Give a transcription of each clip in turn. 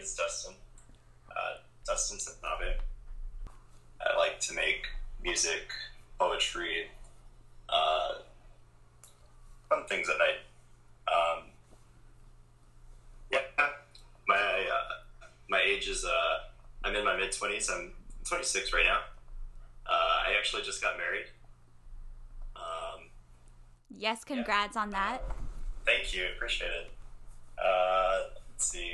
is Dustin. Uh, Dustin Satnabe. I like to make music, poetry, uh, fun things at night. Um, yeah, my uh, my age is uh, I'm in my mid twenties. I'm 26 right now. Uh, I actually just got married. Um, yes, congrats yeah. on that. Thank you, appreciate it. Uh, let's see.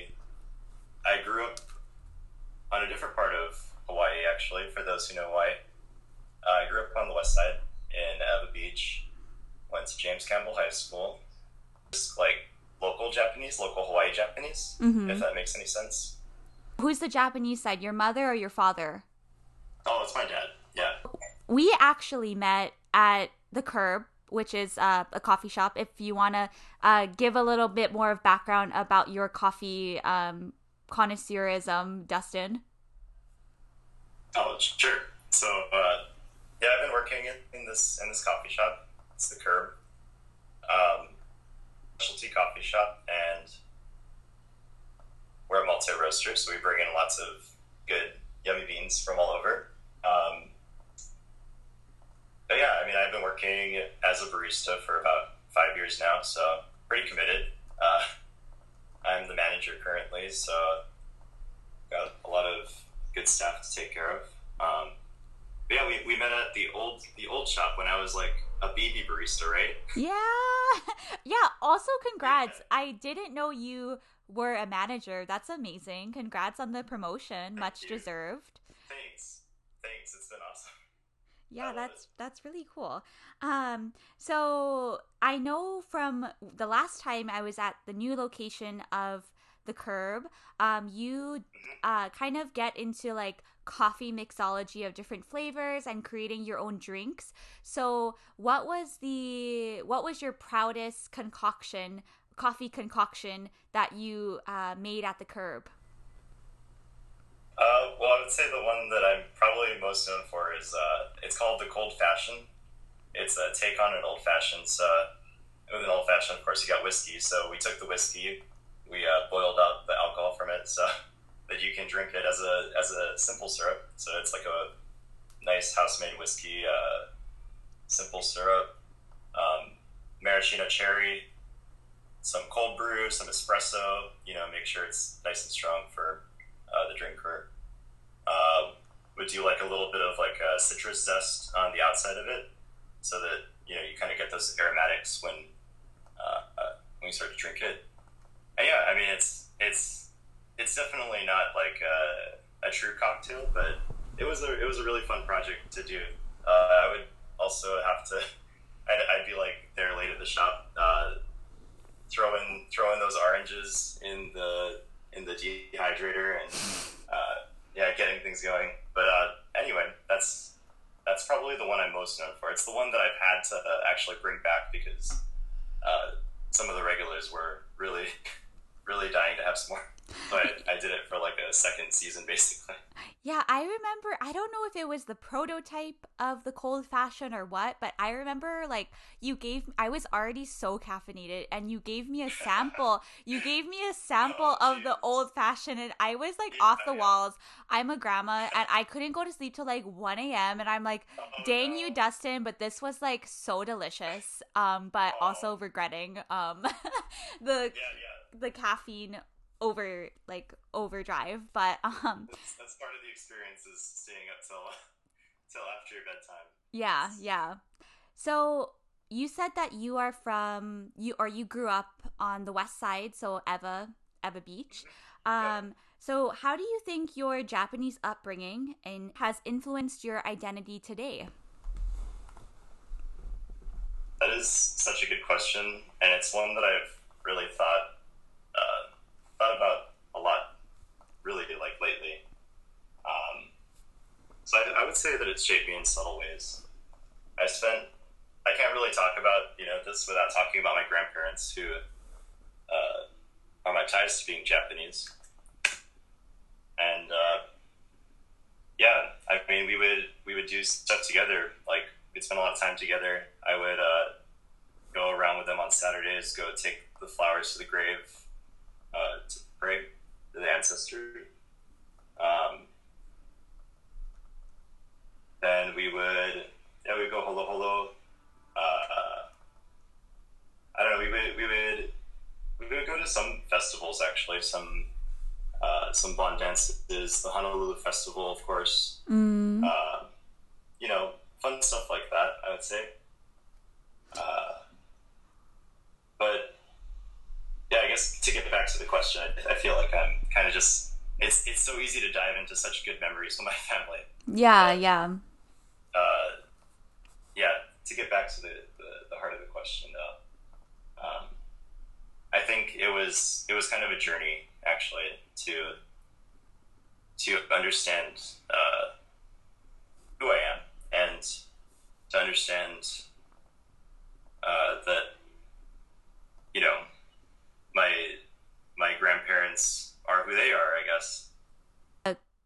I grew up on a different part of Hawaii, actually. For those who know Hawaii, uh, I grew up on the west side in Ewa Beach. Went to James Campbell High School. Just like local Japanese, local Hawaii Japanese, mm-hmm. if that makes any sense. Who's the Japanese side, your mother or your father? Oh, it's my dad. Yeah. We actually met at the Curb, which is uh, a coffee shop. If you want to uh, give a little bit more of background about your coffee um, connoisseurism, Dustin. Oh, sure. So, uh, yeah, I've been working in, in, this in this coffee shop. It's the Curb, um, specialty coffee shop, and we're a multi roaster, so we bring in lots of good, yummy beans from all over. Um, but yeah, I mean, I've been working as a barista for about five years now, so pretty committed. Uh, I'm the manager currently, so got a lot of good staff to take care of. Um, but yeah, we, we met at the old the old shop when I was like a baby barista, right? Yeah, yeah. Also, congrats! Yeah. I didn't know you were a manager. That's amazing. Congrats on the promotion. Much deserved. Thanks. Thanks. It's been awesome. Yeah, that's that's really cool. Um, so I know from the last time I was at the new location of the curb, um, you uh, kind of get into like coffee mixology of different flavors and creating your own drinks. So, what was the what was your proudest concoction, coffee concoction that you uh, made at the curb? Uh, well, I would say the one that I'm most known for is uh, it's called the Cold Fashion. It's a take on an old fashioned. So with an old fashioned, of course, you got whiskey. So we took the whiskey, we uh, boiled out the alcohol from it, so that you can drink it as a as a simple syrup. So it's like a nice house made whiskey, uh, simple syrup, um, maraschino cherry, some cold brew, some espresso. You know, make sure it's nice and strong for uh, the drinker. Uh, would do like a little bit of like a citrus zest on the outside of it, so that you know you kind of get those aromatics when uh, uh, when you start to drink it. And yeah, I mean it's it's it's definitely not like a, a true cocktail, but it was a it was a really fun project to do. Uh, I would also have to. I'd, I'd, be like there late at the shop, uh, throwing throwing those oranges in the in the dehydrator and uh, yeah, getting things going. But uh, anyway, that's that's probably the one I'm most known for. It's the one that I've had to uh, actually bring back because uh, some of the regulars were really, really dying to have some more. So I, did it for like a second season, basically. Yeah, I remember. I don't know if it was the prototype of the cold fashion or what, but I remember like you gave. I was already so caffeinated, and you gave me a sample. you gave me a sample oh, of the old fashioned, and I was like off the walls. I'm a grandma, and I couldn't go to sleep till like 1 a.m. And I'm like, oh, dang no. you, Dustin, but this was like so delicious. Um, but oh. also regretting um the yeah, yeah. the caffeine over like overdrive but um that's, that's part of the experience is staying up till till after your bedtime yeah yeah so you said that you are from you or you grew up on the west side so Ewa Ewa beach mm-hmm. um yeah. so how do you think your japanese upbringing and has influenced your identity today that is such a good question and it's one that i've really thought thought about a lot, really, like lately. Um, so I, I, would say that it's shaped me in subtle ways. I spent, I can't really talk about you know this without talking about my grandparents who uh, are my ties to being Japanese, and uh, yeah, I mean we would we would do stuff together. Like we'd spend a lot of time together. I would uh, go around with them on Saturdays, go take the flowers to the grave uh, to pray to the ancestry. Um, then we would yeah we go holo holo. Uh, I don't know. We would we would we would go to some festivals actually. Some uh, some bon dances, the Honolulu Festival, of course. Mm. Uh, you know, fun stuff like that. I would say. Uh, but yeah, I guess to get back to the question, I, I feel like I'm kind of just it's it's so easy to dive into such good memories with my family. Yeah, yeah. Uh, yeah, to get back to the, the, the heart of the question, though, um, I think it was it was kind of a journey actually to to understand uh, who I am and to understand uh, that you know my my grandparents are who they are, I guess.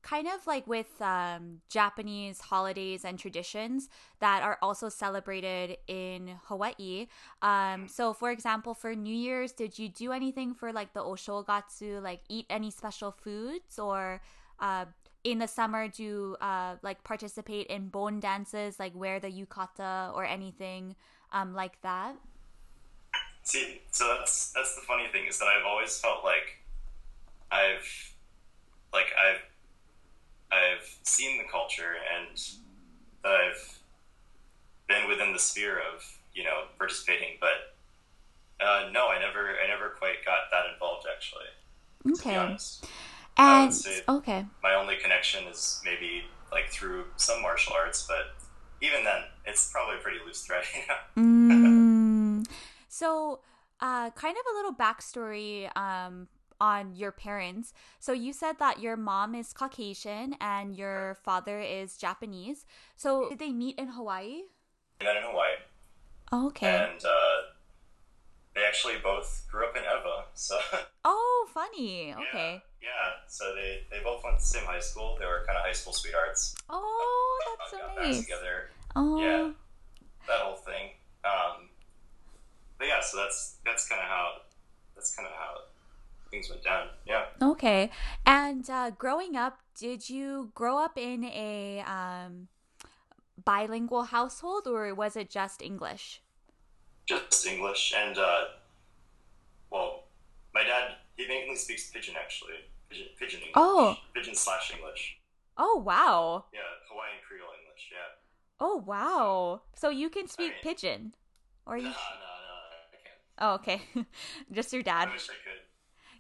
kind of like with um, Japanese holidays and traditions that are also celebrated in Hawaii. Um, so, for example, for New Year's, did you do anything for like the Oshogatsu, like eat any special foods, or uh, in the summer do uh, like participate in bon dances, like wear the yukata or anything um, like that? See, so that's that's the funny thing is that I've always felt like I've like I've I've seen the culture and that I've been within the sphere of you know participating, but uh, no, I never I never quite got that involved actually. Okay. And okay. my only connection is maybe like through some martial arts, but even then, it's probably a pretty loose thread. You know? Mm. So, uh, kind of a little backstory um, on your parents. So, you said that your mom is Caucasian and your father is Japanese. So, did they meet in Hawaii? And then in Hawaii, Okay. and uh, they actually both grew up in Ewa, so. oh, funny. Okay. Yeah, yeah. So they, they both went to the same high school. They were kind of high school sweethearts. Oh, Uh, that's so nice. together. Oh, Yeah. That whole thing. Um, but yeah, so that's that's kind of how that's kind of how things went down. Yeah. okay. And uh, growing up, did you grow up in a um, bilingual household or was it just English? Just English and uh, well, my dad he mainly speaks pidgin actually. Pidgin, pidgin English. Oh. Pidgin slash English. Oh, wow. Yeah, Hawaiian Creole English. Yeah. Oh wow! So you can speak mean- pidgin, or you? I can't. Oh, okay, just your dad. I wish I could.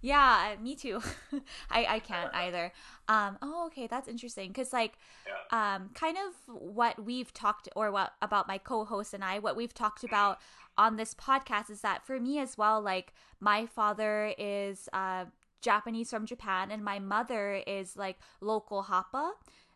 Yeah, me too. I I can't either. Um. Oh, okay, that's interesting because like, Yeah. um, kind of what we've talked or what about my co-host and I, what we've talked about on this podcast is that for me as well, like my father is uh Japanese from Japan and my mother is like local Hapa.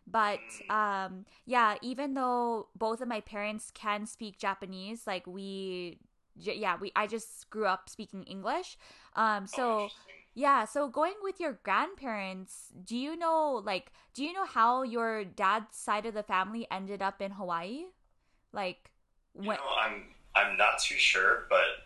But um yeah, even though both of my parents can speak Japanese, like we yeah, we I just grew up speaking English. Um Oh, so interesting. yeah, so going with your grandparents, do you know like do you know how your dad's side of the family ended up in Hawaii? Like You when know, I'm I'm not too sure, but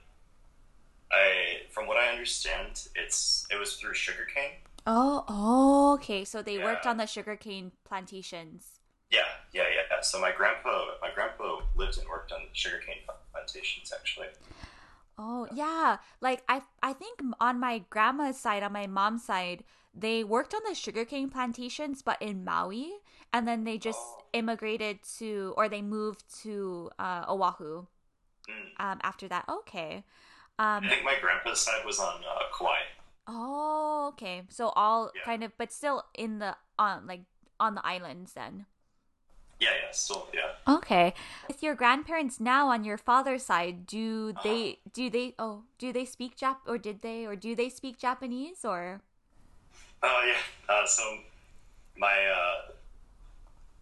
I from what I understand, it's it was through sugarcane. Oh, oh, okay. So they worked on the sugarcane plantations. Yeah, yeah, yeah. So my grandpa, my grandpa lived and worked on sugarcane plantations. Actually, Oh, yeah. Like I I think on my grandma's side, on my mom's side, they worked on the sugarcane plantations but in Maui and then they just Oh. immigrated to or they moved to uh, Oahu Mm. um after that. Okay. Um I think my grandpa's side was on uh, Kauai. oh, okay. So all Yeah. kind of but still in the on like on the islands then. Yeah, yeah, still, yeah. Okay. With your grandparents now on your father's side, do they do they oh do they speak Jap or did they or do they speak Japanese or Oh yeah. Uh, so my uh,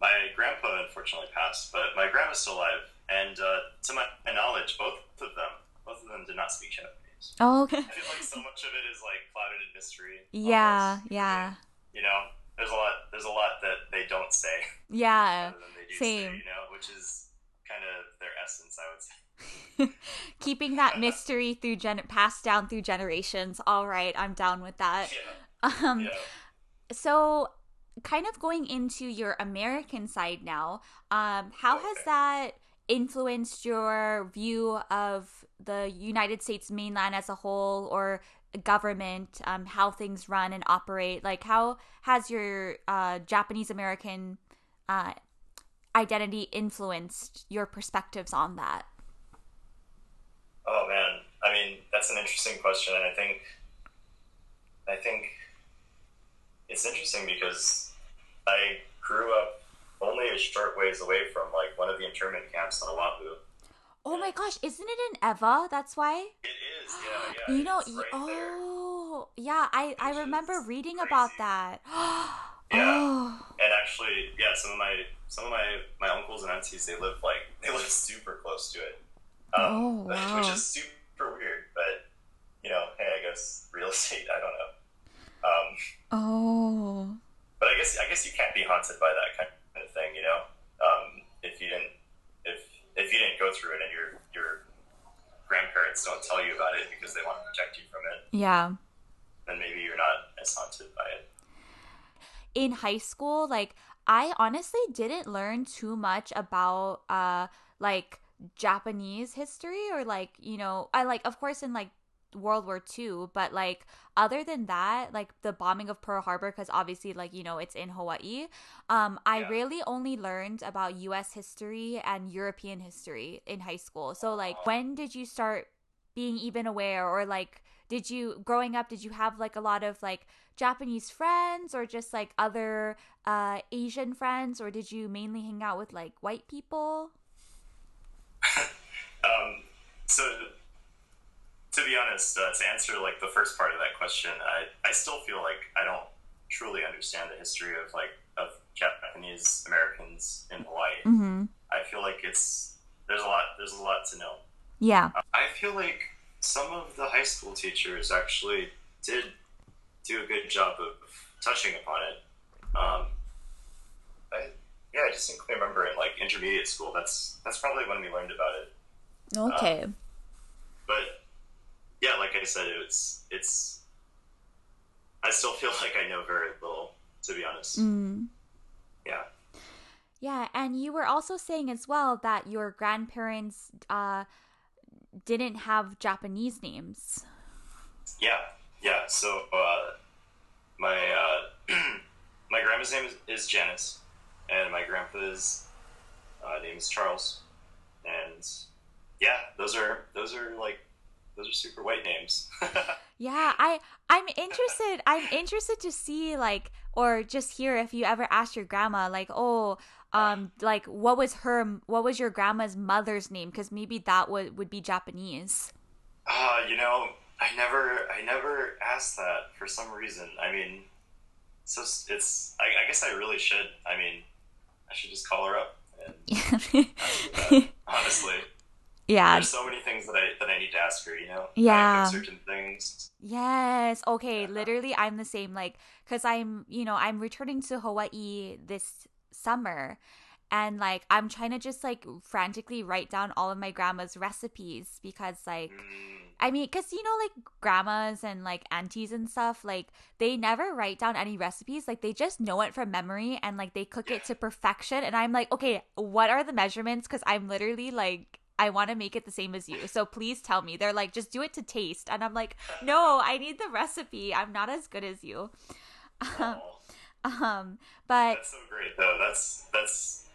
my grandpa unfortunately passed, but my grandma's still alive, and uh, to my, my knowledge, both of them, both of them did not speak Japanese. Oh okay. I feel like so much of it is like clouded in mystery. Yeah, almost. yeah. You know, there's a lot. There's a lot that they don't say Yeah. other than they do same. say. You know, which is kind of their essence, I would say. Keeping that mystery through gen passed down through generations. All right, I'm down with that. Yeah. Um Yeah. so kind of going into your American side now, um, how okay. has that influenced your view of the United States mainland as a whole or government, um, how things run and operate? Like, how has your uh, Japanese American uh, identity influenced your perspectives on that? Oh man, I mean that's an interesting question, and I think I think it's interesting because I grew up only a short ways away from like one of the internment camps on Oahu. Oh my gosh, isn't it in Ewa? That's why. It is, yeah, yeah. You know, right oh, there. yeah. I Which I remember reading crazy. about that. yeah, oh. and actually, yeah. Some of my some of my my uncles and aunties they live like they live super close to it. Um, oh wow. Which is super weird, but you know, hey, I guess real estate. I don't know. Um, oh. But I guess I guess you can't be haunted by that kind of thing, you know. Um, if you didn't if you didn't go through it and your your grandparents don't tell you about it because they want to protect you from it. Yeah. Then maybe you're not as haunted by it. In high school, like I honestly didn't learn too much about uh like Japanese history or like, you know, I like of course in like World War II, but like other than that, like the bombing of Pearl Harbor, because obviously, like you know, it's in Hawaii. Um, I yeah. really only learned about U.S. history and European history in high school. So, like, when did you start being even aware, or like, did you growing up? Did you have like a lot of like Japanese friends, or just like other uh, Asian friends, or did you mainly hang out with like white people? um, so to be honest, uh, to answer like the first part of that question, I, I still feel like I don't truly understand the history of like of Japanese Americans in Hawaii. Mm-hmm. I feel like it's there's a lot there's a lot to know. Yeah, I feel like some of the high school teachers actually did do a good job of touching upon it. Um, I, yeah, I distinctly remember in like intermediate school. That's that's probably when we learned about it. Okay. Um, but yeah, like I said, it's it's. I still feel like I know very little, to be honest. Mm. Yeah. Yeah, and you were also saying as well that your grandparents uh, didn't have Japanese names. Yeah, yeah. So uh, my uh, my grandma's name is, is, Janice, and my grandpa's uh, name is Charles, and yeah, those are those are like those are super white names. yeah, I I'm interested. I'm interested to see like or just hear if you ever asked your grandma like, oh, um, like what was her what was your grandma's mother's name? Because maybe that would would be Japanese. Uh, you know, I never I never asked that for some reason. I mean, so it's I, I guess I really should. I mean, I should just call her up and honestly. Yeah. There's so many things that I that I need to ask her, you know? Yeah. certain things. Yes. Okay. Yeah. Literally I'm the same. Like, cause I'm, you know, I'm returning to Hawaii this summer. And like I'm trying to just like frantically write down all of my grandma's recipes because like mm. I mean, because you know, like grandmas and like aunties and stuff, like they never write down any recipes. Like they just know it from memory and like they cook it to perfection. And I'm like, okay, what are the measurements? Because I'm literally like I want to make it the same as you. So please tell me. They're like, just do it to taste. And I'm like, no, I need the recipe. I'm not as good as you. Um, but that's so great though. That's that's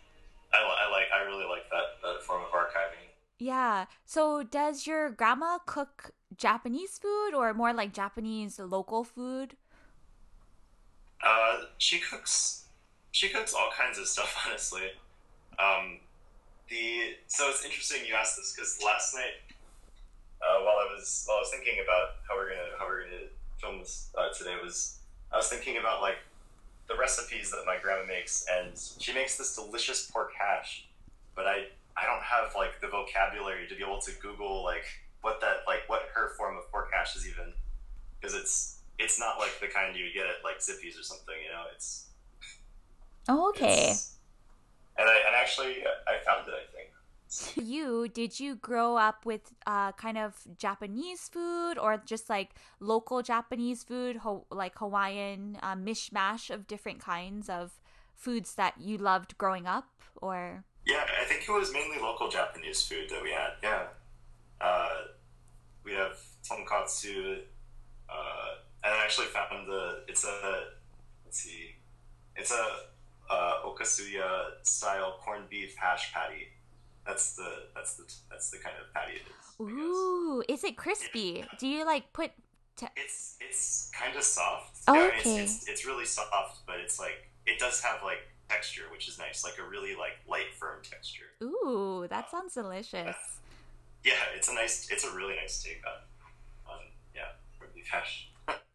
I, I like I really like that that form of archiving. Yeah. So does your grandma cook Japanese food or more like Japanese local food? Uh, she cooks. She cooks all kinds of stuff. Honestly, um, the so it's interesting you asked this because last night, uh, while I was while I was thinking about how we're gonna how we're gonna film this uh, today, was I was thinking about like the recipes that my grandma makes, and she makes this delicious pork hash, but I I don't have like the vocabulary to be able to Google like what that like what her form of pork hash is even because it's it's not like the kind you would get at like Zippy's or something, you know. It's oh, okay. It's, and I and actually I found it. I think You did you grow up with uh, kind of Japanese food or just like local Japanese food, ho- like Hawaiian uh, mishmash of different kinds of foods that you loved growing up, or? Yeah, I think it was mainly local Japanese food that we had. Yeah, uh, we have tonkatsu, uh, and I actually found the it's a let's see, it's a uh, okazuya style corned beef hash patty. That's the that's the that's the kind of patty it is. Ooh, is it crispy? Do you like put? T- it's it's kind of soft. Oh, yeah, okay. It's, it's it's really soft, but it's like it does have like texture, which is nice, like a really like light, firm texture. Ooh, that sounds delicious. Yeah, it's a nice, it's a really nice take on, on yeah, corned beef hash.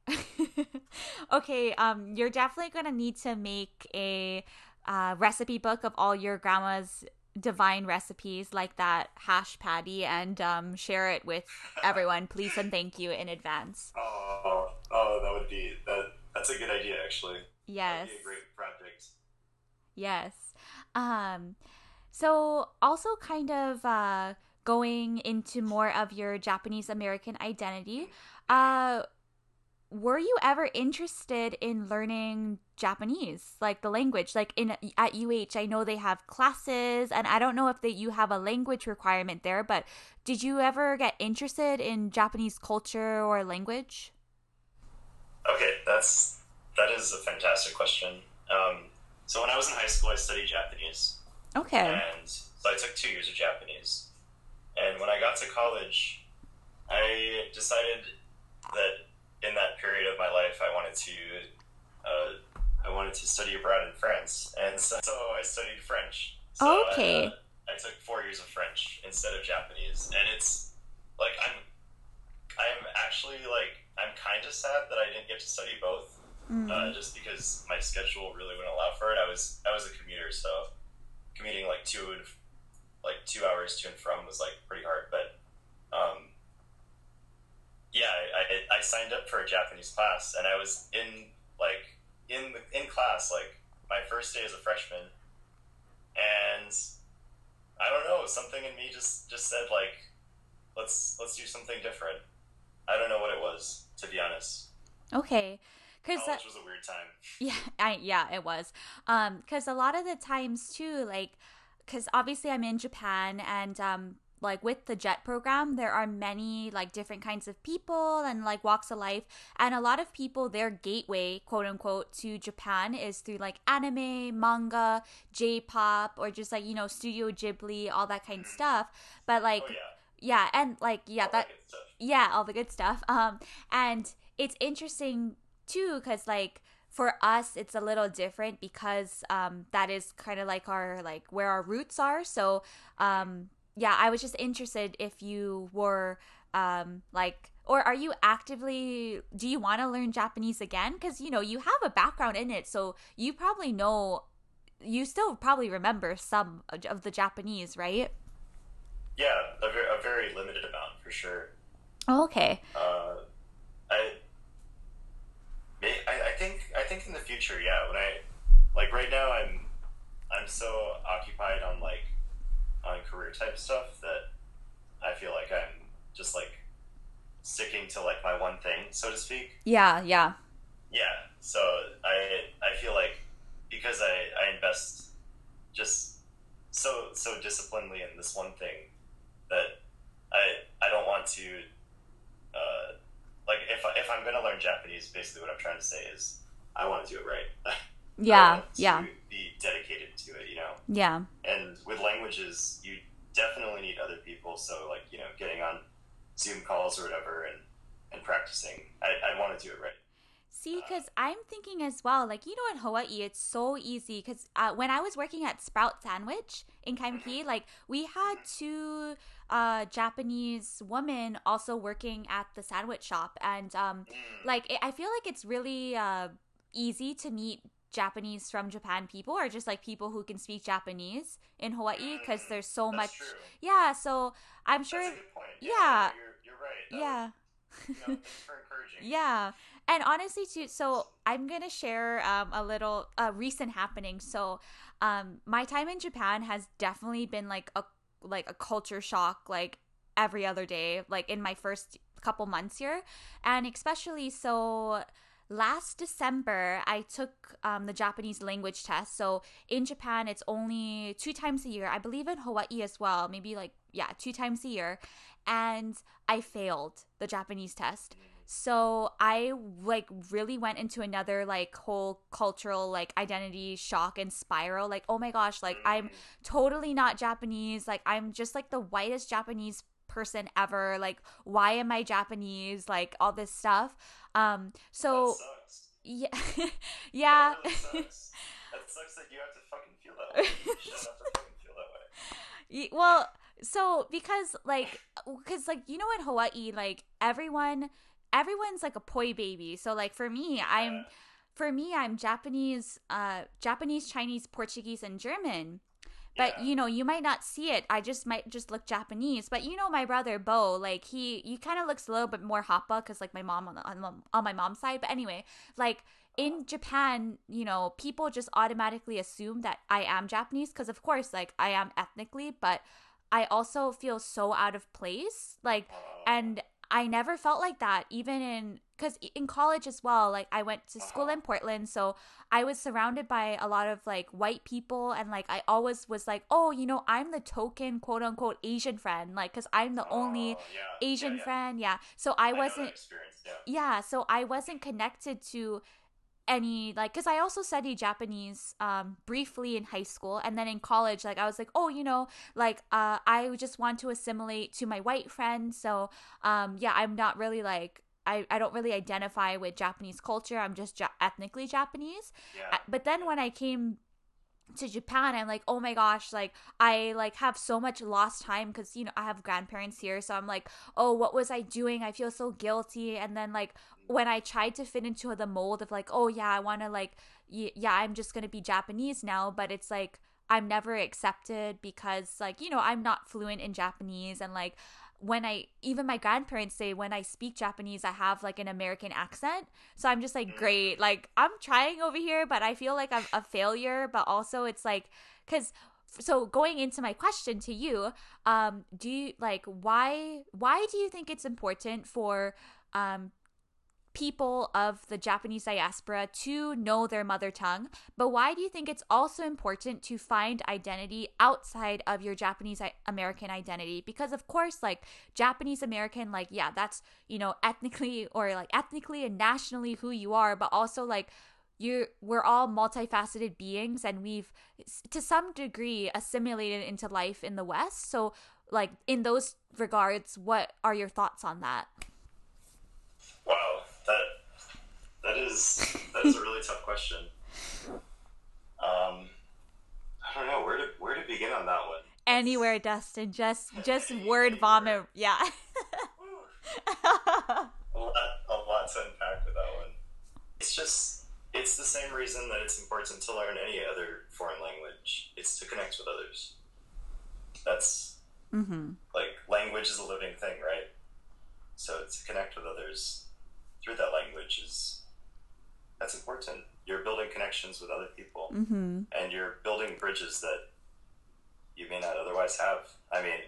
okay, um, you're definitely gonna need to make a uh, recipe book of all your grandma's divine recipes, like that hash patty, and um, share it with everyone, please and thank you in advance. Oh, oh, that would be that. That's a good idea, actually. Yes. Be a great project. Yes. Um, so also kind of uh, going into more of your Japanese American identity. Uh, were you ever interested in learning Japanese, like the language? Like in at UH, I know they have classes, and I don't know if that you have a language requirement there. But did you ever get interested in Japanese culture or language? Okay, that's that is a fantastic question. Um, so when I was in high school, I studied Japanese. Okay. And so I took two years of Japanese. And when I got to college, I decided that in that period of my life, I wanted to uh, I wanted to study abroad in France, and so, so I studied French. So okay. I, uh, I took four years of French instead of Japanese, and it's like I'm I'm actually like I'm kind of sad that I didn't get to study both, Mm. uh, just because my schedule really wouldn't allow for it. I was I was a commuter, so commuting like two and like two hours to and from was like pretty hard. But um, yeah, I, I, I signed up for a Japanese class, and I was in like in in class like my first day as a freshman, and I don't know something in me just just said like let's let's do something different. I don't know what it was to be honest. Okay. Cause College was a weird time. Yeah, I yeah, it was. Um, because a lot of the times too, like, because obviously I'm in Japan and um, like with the JET program, there are many like different kinds of people and like walks of life, and a lot of people their gateway, quote unquote, to Japan is through like anime, manga, J-pop, or just like you know Studio Ghibli, all that kind of stuff. But like, Oh yeah, yeah, and like yeah, all that stuff. yeah all the good stuff um and it's interesting too because like for us it's a little different because um that is kind of like our like where our roots are so um yeah i was just interested if you were um like or are you actively do you want to learn japanese again because you know you have a background in it so you probably know you still probably remember some of the japanese right Yeah, a very, a very limited amount for sure. okay Uh, I, I, I think, I think in the future, yeah. When I, like right now, I'm, I'm so occupied on like, on career type stuff that I feel like I'm just like sticking to like my one thing, so to speak. yeah yeah Yeah. So I, I feel like because I, I invest just so, so disciplinedly in this one thing that I, I don't want to, uh, like if I, if I'm gonna learn Japanese, basically what I'm trying to say is I want to do it right. Yeah yeah Be dedicated to it, you know. yeah And with languages, you definitely need other people. So like you know, getting on Zoom calls or whatever and and practicing. I, I want to do it right. See, because I'm thinking as well, like, you know, in Hawaii, it's so easy. Because uh, when I was working at Sprout Sandwich in Kaimuki, like, we had two uh, Japanese women also working at the sandwich shop. And, um, Mm. like, it, I feel like it's really uh, easy to meet Japanese from Japan people or just like people who can speak Japanese in Hawaii because there's so That's much. true. Yeah, so I'm sure. A point. yeah. you're, you're right. Yeah. you know, thanks for encouraging. Yeah. And honestly, too, so I'm going to share um, a little uh, recent happening. So, um, my time in Japan has definitely been like a like a culture shock like every other day like in my first couple months here and especially so last December, I took um, the Japanese language test. So in Japan, it's only two times a year. I believe in Hawaii as well, maybe like, yeah, two times a year. And I failed the Japanese test. So I like really went into another like whole cultural like identity shock and spiral. Like, oh my gosh, like I'm totally not Japanese. Like I'm just like the whitest Japanese person ever like why am i japanese like all this stuff um so yeah yeah that, really sucks. that sucks that you have to fucking feel that way. You shouldn't have to fucking feel that way. Well so because like because like you know in hawaii like everyone everyone's like a poi baby. So like for me yeah. i'm for me i'm japanese uh japanese chinese portuguese and german but yeah. you know you might not see it. I just might just look japanese. But you know my brother bo like he he kind of looks a little bit more hapa because like my mom on, the, on, on my mom's side. But anyway like in japan you know people just automatically assume that i am japanese because of course like i am ethnically but i also feel so out of place. Like oh. and I never felt like that, even in because in college as well. Like I went to school in Portland, so I was surrounded by a lot of like white people, and like I always was like, oh, you know, I'm the token quote unquote Asian friend, like because I'm the only oh, yeah. Asian yeah, yeah. friend, yeah. So I, I wasn't, yeah. So I wasn't connected to any like because i also studied japanese um briefly in high school and then in college like i was like oh you know like uh i just want to assimilate to my white friends so um yeah i'm not really like I, I don't really identify with Japanese culture. I'm just ja- ethnically Japanese. Yeah. But then when I came to Japan, I'm like, oh my gosh, like I like have so much lost time because you know I have grandparents here, so I'm like, oh, what was I doing? I feel so guilty. And then like when I tried to fit into the mold of like, oh yeah, I want to like, yeah, I'm just gonna be Japanese now, but it's like I'm never accepted because like you know I'm not fluent in Japanese and like when I even my grandparents say when I speak Japanese I have like an American accent. So I'm just like great. Like I'm trying over here but I feel like I'm a failure but also it's like cuz so going into my question to you, um do you like why why do you think it's important for um people of the Japanese diaspora to know their mother tongue, but why do you think it's also important to find identity outside of your Japanese American identity? Because of course, like Japanese American, like yeah, that's you know ethnically or like ethnically and nationally who you are, but also like you we're all multifaceted beings and we've to some degree assimilated into life in the West. So like in those regards, what are your thoughts on that? That that is that is a really tough question. Um, I don't know where to where to begin on that one. Anywhere, Dustin. Just just word vomit. Yeah. a lot a lot to unpack with that one. It's just it's the same reason that it's important to learn any other foreign language. It's to connect with others. That's mm-hmm. like language is a living thing, right? So to connect with others through that language is that's important. You're building connections with other people, mm-hmm. and you're building bridges that you may not otherwise have. I mean,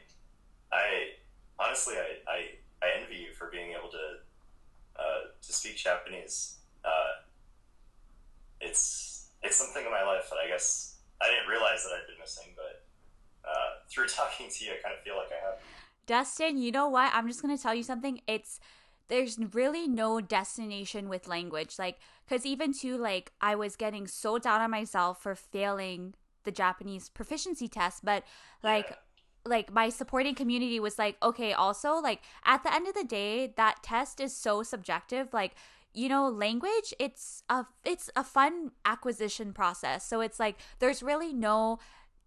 I honestly, I, I, I envy you for being able to uh, to speak Japanese. Uh, it's it's something in my life that I guess I didn't realize that I'd been missing, but uh, through talking to you, I kind of feel like I have. Dustin, you know what? I'm just gonna tell you something. It's there's really no destination with language like because even too like i was getting so down on myself for failing the japanese proficiency test but like yeah. like my supporting community was like okay also like at the end of the day that test is so subjective like you know language it's a it's a fun acquisition process so it's like there's really no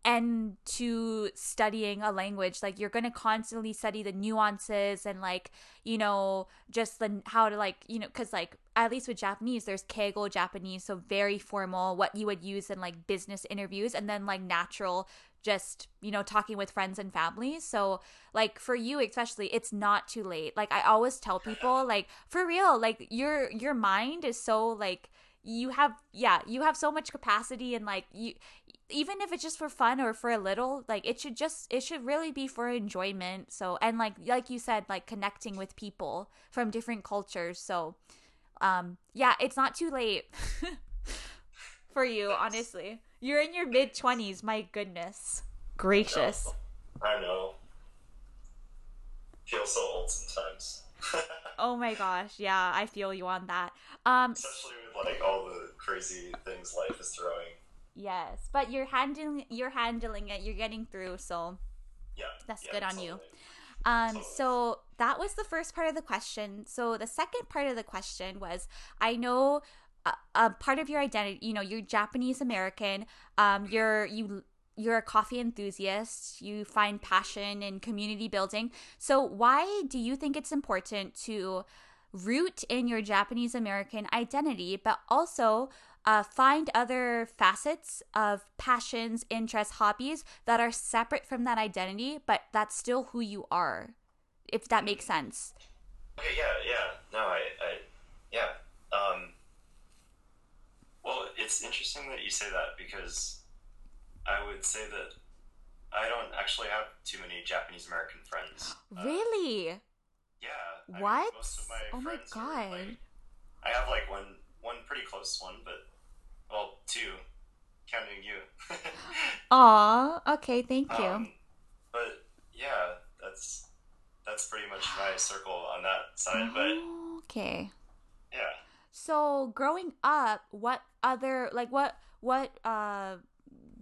and to studying a language like you're going to constantly study the nuances and like you know just the how to like you know cuz like at least with Japanese there's keigo Japanese so very formal what you would use in like business interviews and then like natural just you know talking with friends and families so like for you especially it's not too late. Like i always tell people like for real like your your mind is so like you have yeah you have so much capacity and like you even if it's just for fun or for a little, like it should just it should really be for enjoyment. So and like like you said, like connecting with people from different cultures. So um yeah, it's not too late for you, honestly. You're in your mid twenties, my goodness. Gracious. I know. Feel so old sometimes. oh my gosh, yeah, I feel you on that. Um especially with like all the crazy things life is throwing. Yes, but you're handling you're handling it. You're getting through, so yeah, that's yeah, good on totally. you. Um, Totally. so that was the first part of the question. So the second part of the question was, I know a, a part of your identity. You know, you're Japanese American. Um, you're you you're a coffee enthusiast. You find passion in community building. So why do you think it's important to root in your Japanese American identity, but also uh, find other facets of passions, interests, hobbies that are separate from that identity, but that's still who you are, if that makes sense. Okay, yeah, yeah. No, I, I yeah. Um, well, it's interesting that you say that because I would say that I don't actually have too many Japanese American friends. Uh, Really? yeah. I mean, What? most of my Oh my God. like- I have like one, one pretty close one, but well, two, counting you. Aw, okay, thank you. Um, but yeah, that's that's pretty much my circle on that side. But okay. yeah. So growing up, what other like what what uh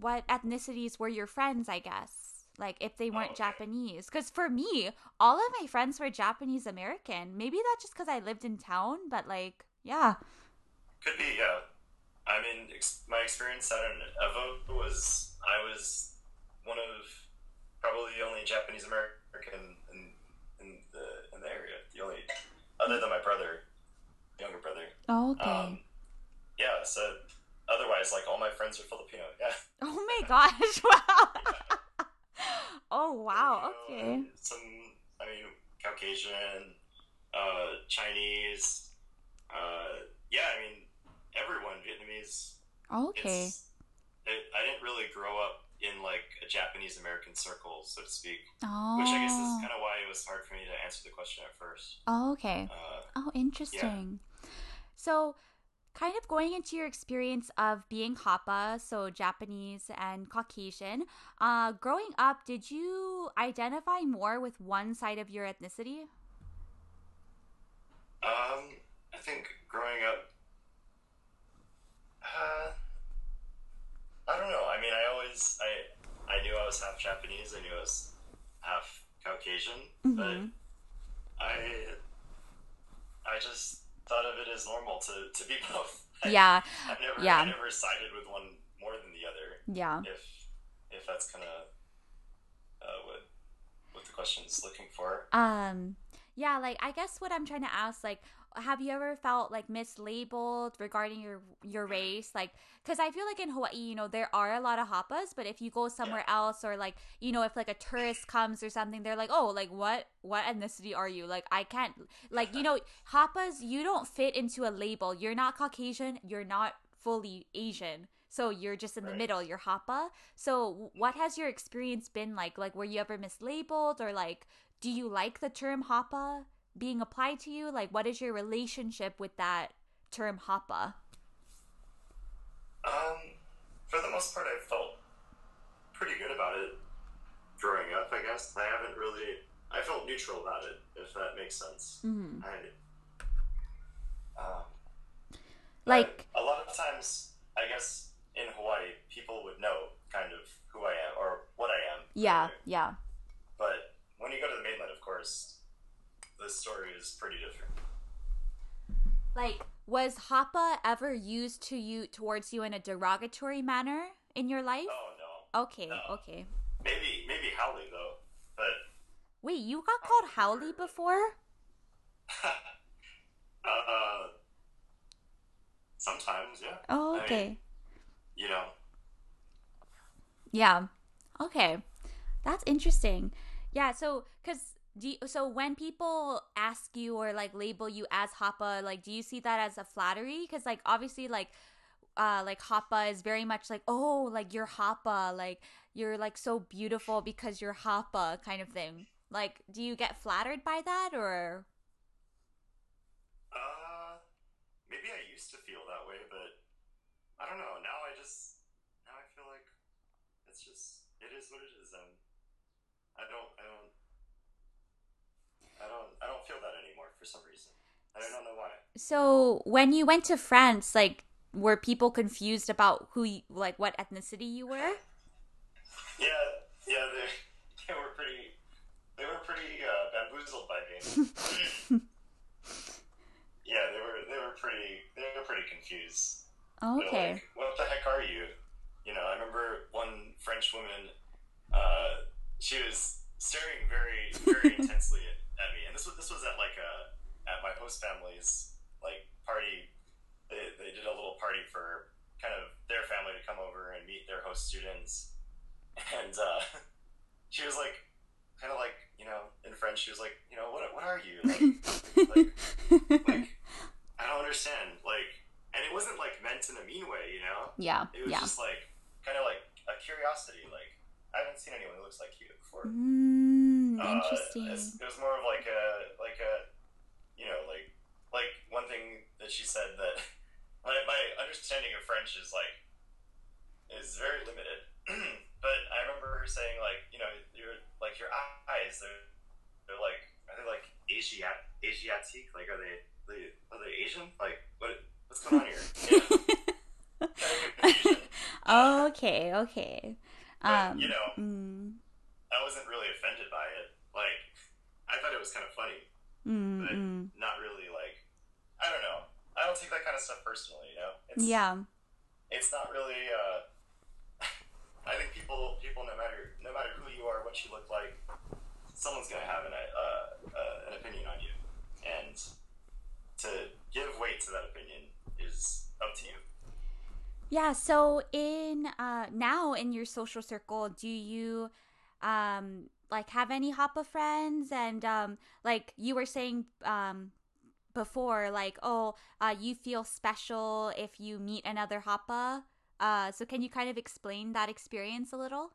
what ethnicities were your friends, I guess? Like if they weren't okay. Japanese. Cuz for me, all of my friends were Japanese American. Maybe that's just cuz I lived in town, but like yeah. Could be, yeah. I mean, ex- my experience at an Evo was I was one of probably the only Japanese American in, in the in the area. The only, other than my brother, younger brother. Okay. Um, yeah. So otherwise, like all my friends are Filipino. Yeah. oh my gosh. Wow. oh wow. Filipino, Okay. Some, I mean, Caucasian, uh, Chinese. Uh, yeah, I mean, everyone Vietnamese. Okay. It, I didn't really grow up in like a Japanese American circle, so to speak. Oh. Which I guess is kind of why it was hard for me to answer the question at first. Oh, okay. Uh, Oh, interesting. So, kind of going into your experience of being Hapa, so Japanese and Caucasian, uh, growing up, did you identify more with one side of your ethnicity? um, I think growing up, uh, I don't know. I mean, I always I I knew I was half Japanese. I knew I was half Caucasian, but Mhm. I I just thought of it as normal to, to be both. I, Yeah, I never yeah. I never sided with one more than the other. yeah. if if that's kind of uh, what what the question's looking for. Um, yeah, like I guess what I'm trying to ask, like, have you ever felt like mislabeled regarding your your race? Like, because I feel like in Hawaii, you know, there are a lot of hapas, but if you go somewhere else, or like, you know, if like a tourist comes or something, they're like, oh, like what what ethnicity are you? Like, I can't, like, you know, hapas, you don't fit into a label. You're not Caucasian. You're not fully Asian. So you're just in the Right. middle. You're Hapa. So what has your experience been like? Like, were you ever mislabeled, or like, do you like the term Hapa being applied to you? Like, what is your relationship with that term Hapa? Um, for the most part, I felt pretty good about it growing up. I guess I haven't really. I felt neutral about it, if that makes sense. Mm-hmm. I, um, Like, a lot of times, I guess in Hawaii, people would know kind of who I am or what I am. yeah, yeah. But when you go to the mainland, of course, the story is pretty different. Like, was Hapa ever used to you towards you in a derogatory manner in your life? Oh no. Okay, no. okay. Maybe maybe haole though, but Wait, you got called haole before? uh, sometimes yeah. Oh, I mean, okay. you know, Yeah. Okay. That's interesting. Yeah, so cuz do you, so when people ask you or like label you as Hapa, like do you see that as a flattery cuz like obviously like uh like Hapa is very much like oh like you're Hapa like you're like so beautiful because you're Hapa kind of thing. Like, do you get flattered by that or? Uh, maybe I used to feel that way, but I don't know. Now I just now I feel like it's just it is what it is, and I don't I don't I don't I don't feel that anymore for some reason. I don't know why. So when you went to France, like, were people confused about who, you, like, what ethnicity you were? Yeah, yeah, they, they were pretty, they were pretty uh, bamboozled by me. yeah, they were, they were pretty, they were pretty confused. Okay. Like, what the heck are you? You know, I remember one French woman. Uh, she was staring very, very intensely at, at me, and this was this was at like a at my host family's like party. They they did a little party for kind of their family to come over and meet their host students, and uh, she was like, kind of like you know in French, she was like, you know, what what are you like? like, like I don't understand like and it wasn't like meant in a mean way, you know. Yeah. It was yeah. just like kind of like a curiosity. Like I haven't seen anyone who looks like you before. Mm, Uh, interesting. it's- it was more of like a like a you know like like one thing that she said that my my understanding of French is like is very limited. but I remember her saying like you know your like your eyes they're they're like are they like Asiat Asiatique like are they they are they Asian like what what's going on here? You know? Kind of confusion. okay. Okay. But, Um. you know, Mm, I wasn't really offended by it. Like, I thought it was kind of funny, mm, but mm. not really like. I don't know. I don't take that kind of stuff personally. You know, it's, Yeah. It's not really. Uh, I think people, people, no matter no matter who you are, what you look like, someone's gonna have an uh, uh, an opinion on you, and to give weight to that opinion is up to you. Yeah, so in uh now in your social circle, do you um like have any Hapa friends and um like you were saying um before like oh uh you feel special if you meet another Hapa. Uh so can you kind of explain that experience a little?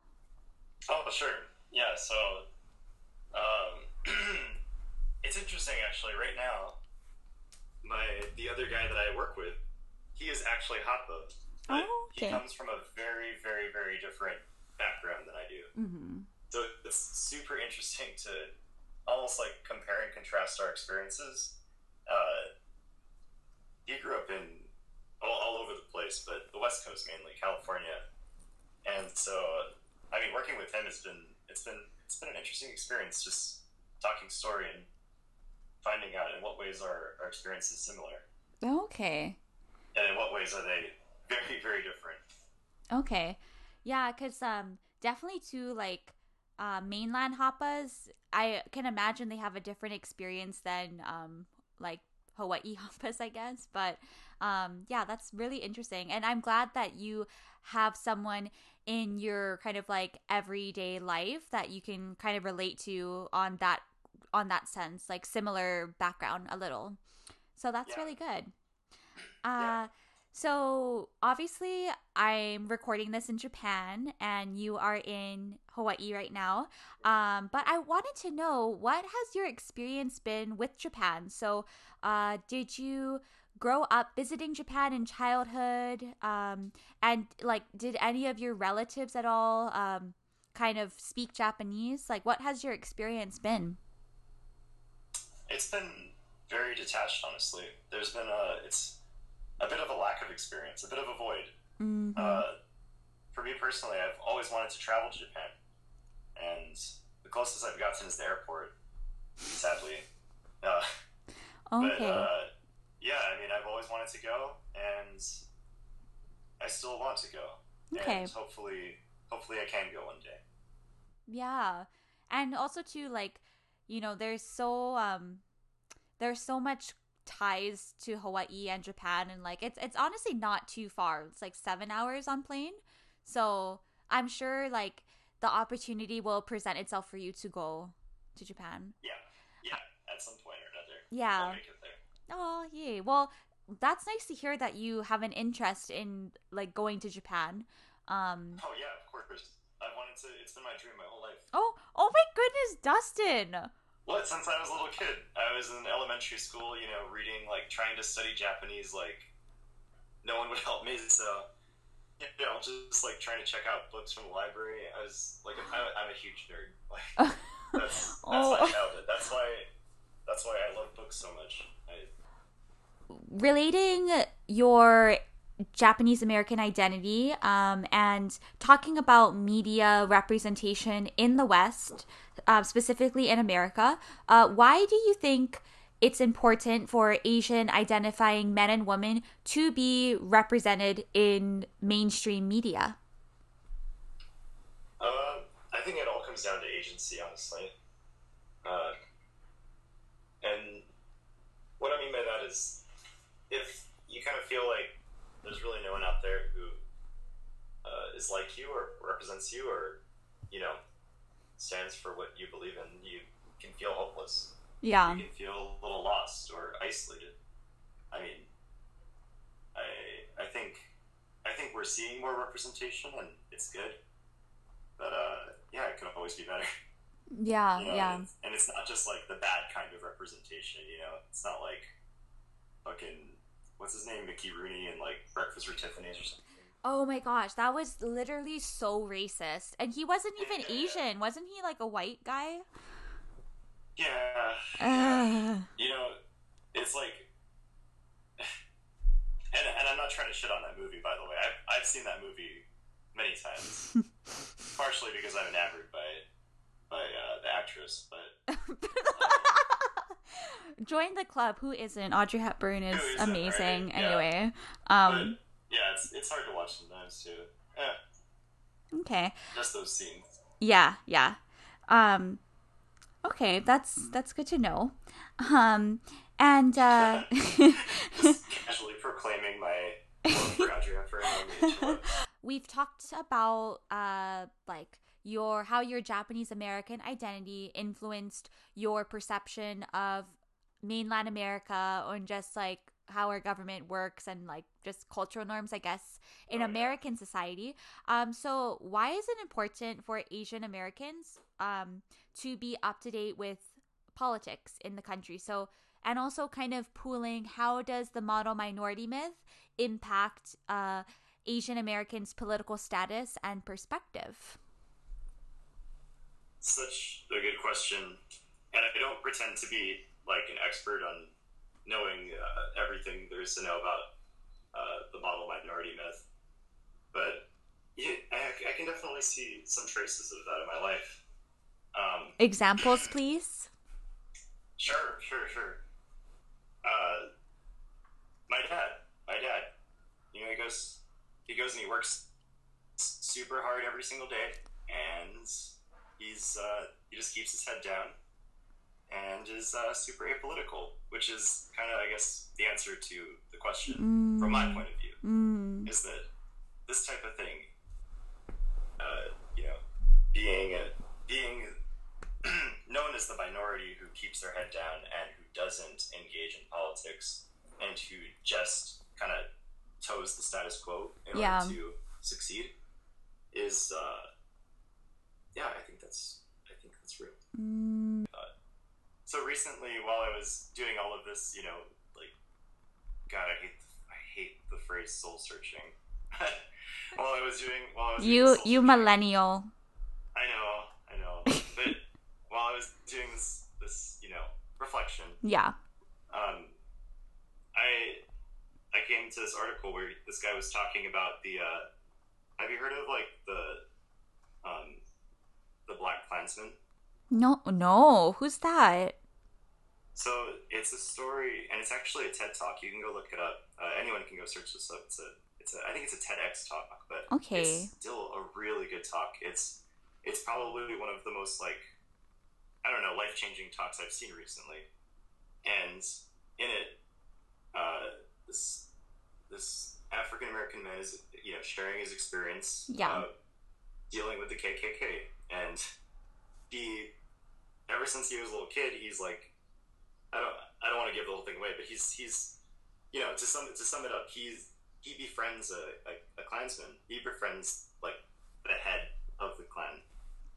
Oh, sure. Yeah, so um, it's interesting actually. Right now, my the other guy that I work with, he is actually Hapa, but Oh, okay. he comes from a very, very, very different background than I do. Mhm. So it's super interesting to almost like compare and contrast our experiences. Uh, he grew up in all, all over the place, but the West Coast mainly, California, and so I mean, working with him has been it's been it's been an interesting experience. Just talking story and finding out in what ways our, our experiences similar, Okay. and in what ways are they very, very different. Okay. Yeah, cuz um definitely too like uh mainland Hapas, I can imagine they have a different experience than um like Hawaii Hapas, I guess, but um yeah, that's really interesting. And I'm glad that you have someone in your kind of like everyday life that you can kind of relate to on that on that sense, like similar background a little. So that's Yeah. really good. Yeah. So obviously, I'm recording this in Japan, and you are in Hawaii right now. Um, but I wanted to know what has your experience been with Japan? So, uh, did you grow up visiting Japan in childhood? Um, and like, did any of your relatives at all um, kind of speak Japanese? Like, what has your experience been? It's been very detached, honestly. There's been a it's a bit of a lack of experience, a bit of a void. Mhm. Uh, for me personally, I've always wanted to travel to Japan, and the closest I've gotten is the airport. Sadly, uh, okay. but uh, yeah, I mean, I've always wanted to go, and I still want to go. Okay. And hopefully, hopefully, I can go one day. Yeah. And also too like, you know, there's so um there's so much ties to Hawaii and Japan and like it's it's honestly not too far. It's like 7 hours on plane. So, I'm sure like the opportunity will present itself for you to go to Japan. Yeah, yeah, at some point or another. Yeah. I'll make it there. Oh, yay. Well, that's nice to hear that you have an interest in like going to Japan. Um, oh yeah, of course. I wanted to. It's been my dream my whole life. Oh, oh my goodness, Dustin. What? Since I was a little kid, I was in elementary school. You know, reading like trying to study Japanese. Like, no one would help me, so you know, just like trying to check out books from the library. I was like, I'm, I'm a huge nerd. Like, that's that's oh. my childhood. That's why that's why I love books so much. I, relating your Japanese American identity um, and talking about media representation in the West, uh, specifically in America. Uh, why do you think it's important for Asian identifying men and women to be represented in mainstream media? Uh, I think it all comes down to agency, honestly. Uh, and what I mean by that is if you kind of feel like there's really no one out there who uh, is like you or represents you or, you know, stands for what you believe in, you can feel hopeless. Yeah. You can feel a little lost or isolated. I mean, I I think I think we're seeing more representation and it's good. But uh, yeah, it could always be better. Yeah, you know, yeah. And it's, and it's not just like the bad kind of representation, you know. It's not like fucking what's his name, Mickey Rooney, and like Breakfast with Tiffany's or something. Oh my gosh, that was literally so racist. And he wasn't even yeah. Asian. Wasn't he like a white guy? Yeah. You know, it's like and, and I'm not trying to shit on that movie, by the way. I've, I've seen that movie many times. partially because I'm enamored by by uh, the actress, but join the club. Who isn't? Audrey Hepburn is amazing. Right? Anyway, yeah. um, yeah, it's it's hard to watch sometimes too. Yeah. Okay. Just those scenes. Yeah, yeah. Um, okay, that's that's good to know. Um, and uh, just casually proclaiming my We've talked about uh like your how your Japanese American identity influenced your perception of mainland America and just like how our government works and like just cultural norms, I guess, in American society. Um, so why is it important for Asian Americans um to be up to date with politics in the country? So and also kind of pooling how does the model minority myth impact uh Asian Americans' political status and perspective? Such a good question. And I don't pretend to be like an expert on knowing uh, everything there is to know about uh, the model minority myth. But yeah, I, I, can definitely see some traces of that in my life. Um, Examples, please. Sure, sure, sure. Uh, my dad, my dad, you know, he goes, he goes and he works super hard every single day, and he's uh, he just keeps his head down and is uh, super apolitical, which is kind of, I guess, the answer to the question mm. from my point of view. Mm. Is that this type of thing, uh, you know, being a, being known as the minority who keeps their head down and who doesn't engage in politics and who just kind of toes the status quo in yeah. order to succeed is, uh, yeah, I think that's I think that's real. Mm. Uh, so recently, while I was doing all of this, you know, like, God, I hate I hate the phrase soul searching. while I was doing, while I was you you millennial. I know, I know. but while I was doing this this you know reflection, yeah. Um, I I came to this article where this guy was talking about the. Uh, have you heard of like the um, the Black Klansman? No, no. Who's that? So it's a story, and it's actually a TED talk. You can go look it up. Uh, anyone can go search this up. It's a, it's a, I think it's a TEDx talk, but okay. it's still a really good talk. It's, it's probably one of the most like, I don't know, life changing talks I've seen recently. And in it, uh, this, this African American man is, you know, sharing his experience, yeah. Uh, dealing with the KKK, and he ever since he was a little kid, he's like, I don't, I don't want to give the whole thing away, but he's he's you know, to sum to sum it up, he's he befriends a, a, a Klansman. He befriends like the head of the Klan.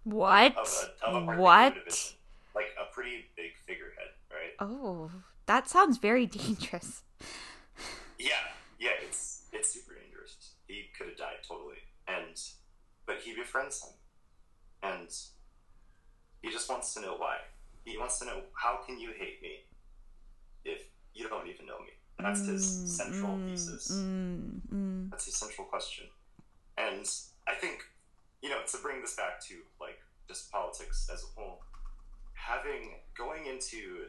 What? Of a, of a part of the what? division. Like a pretty big figurehead, right? Oh, that sounds very dangerous. Yeah, yeah, it's it's super dangerous. He could have died totally, and but he befriends him, and he just wants to know why. He wants to know how can you hate me if you don't even know me. That's his central thesis. Mm, mm. That's his central question, and I think you know to bring this back to like just politics as a whole, having going into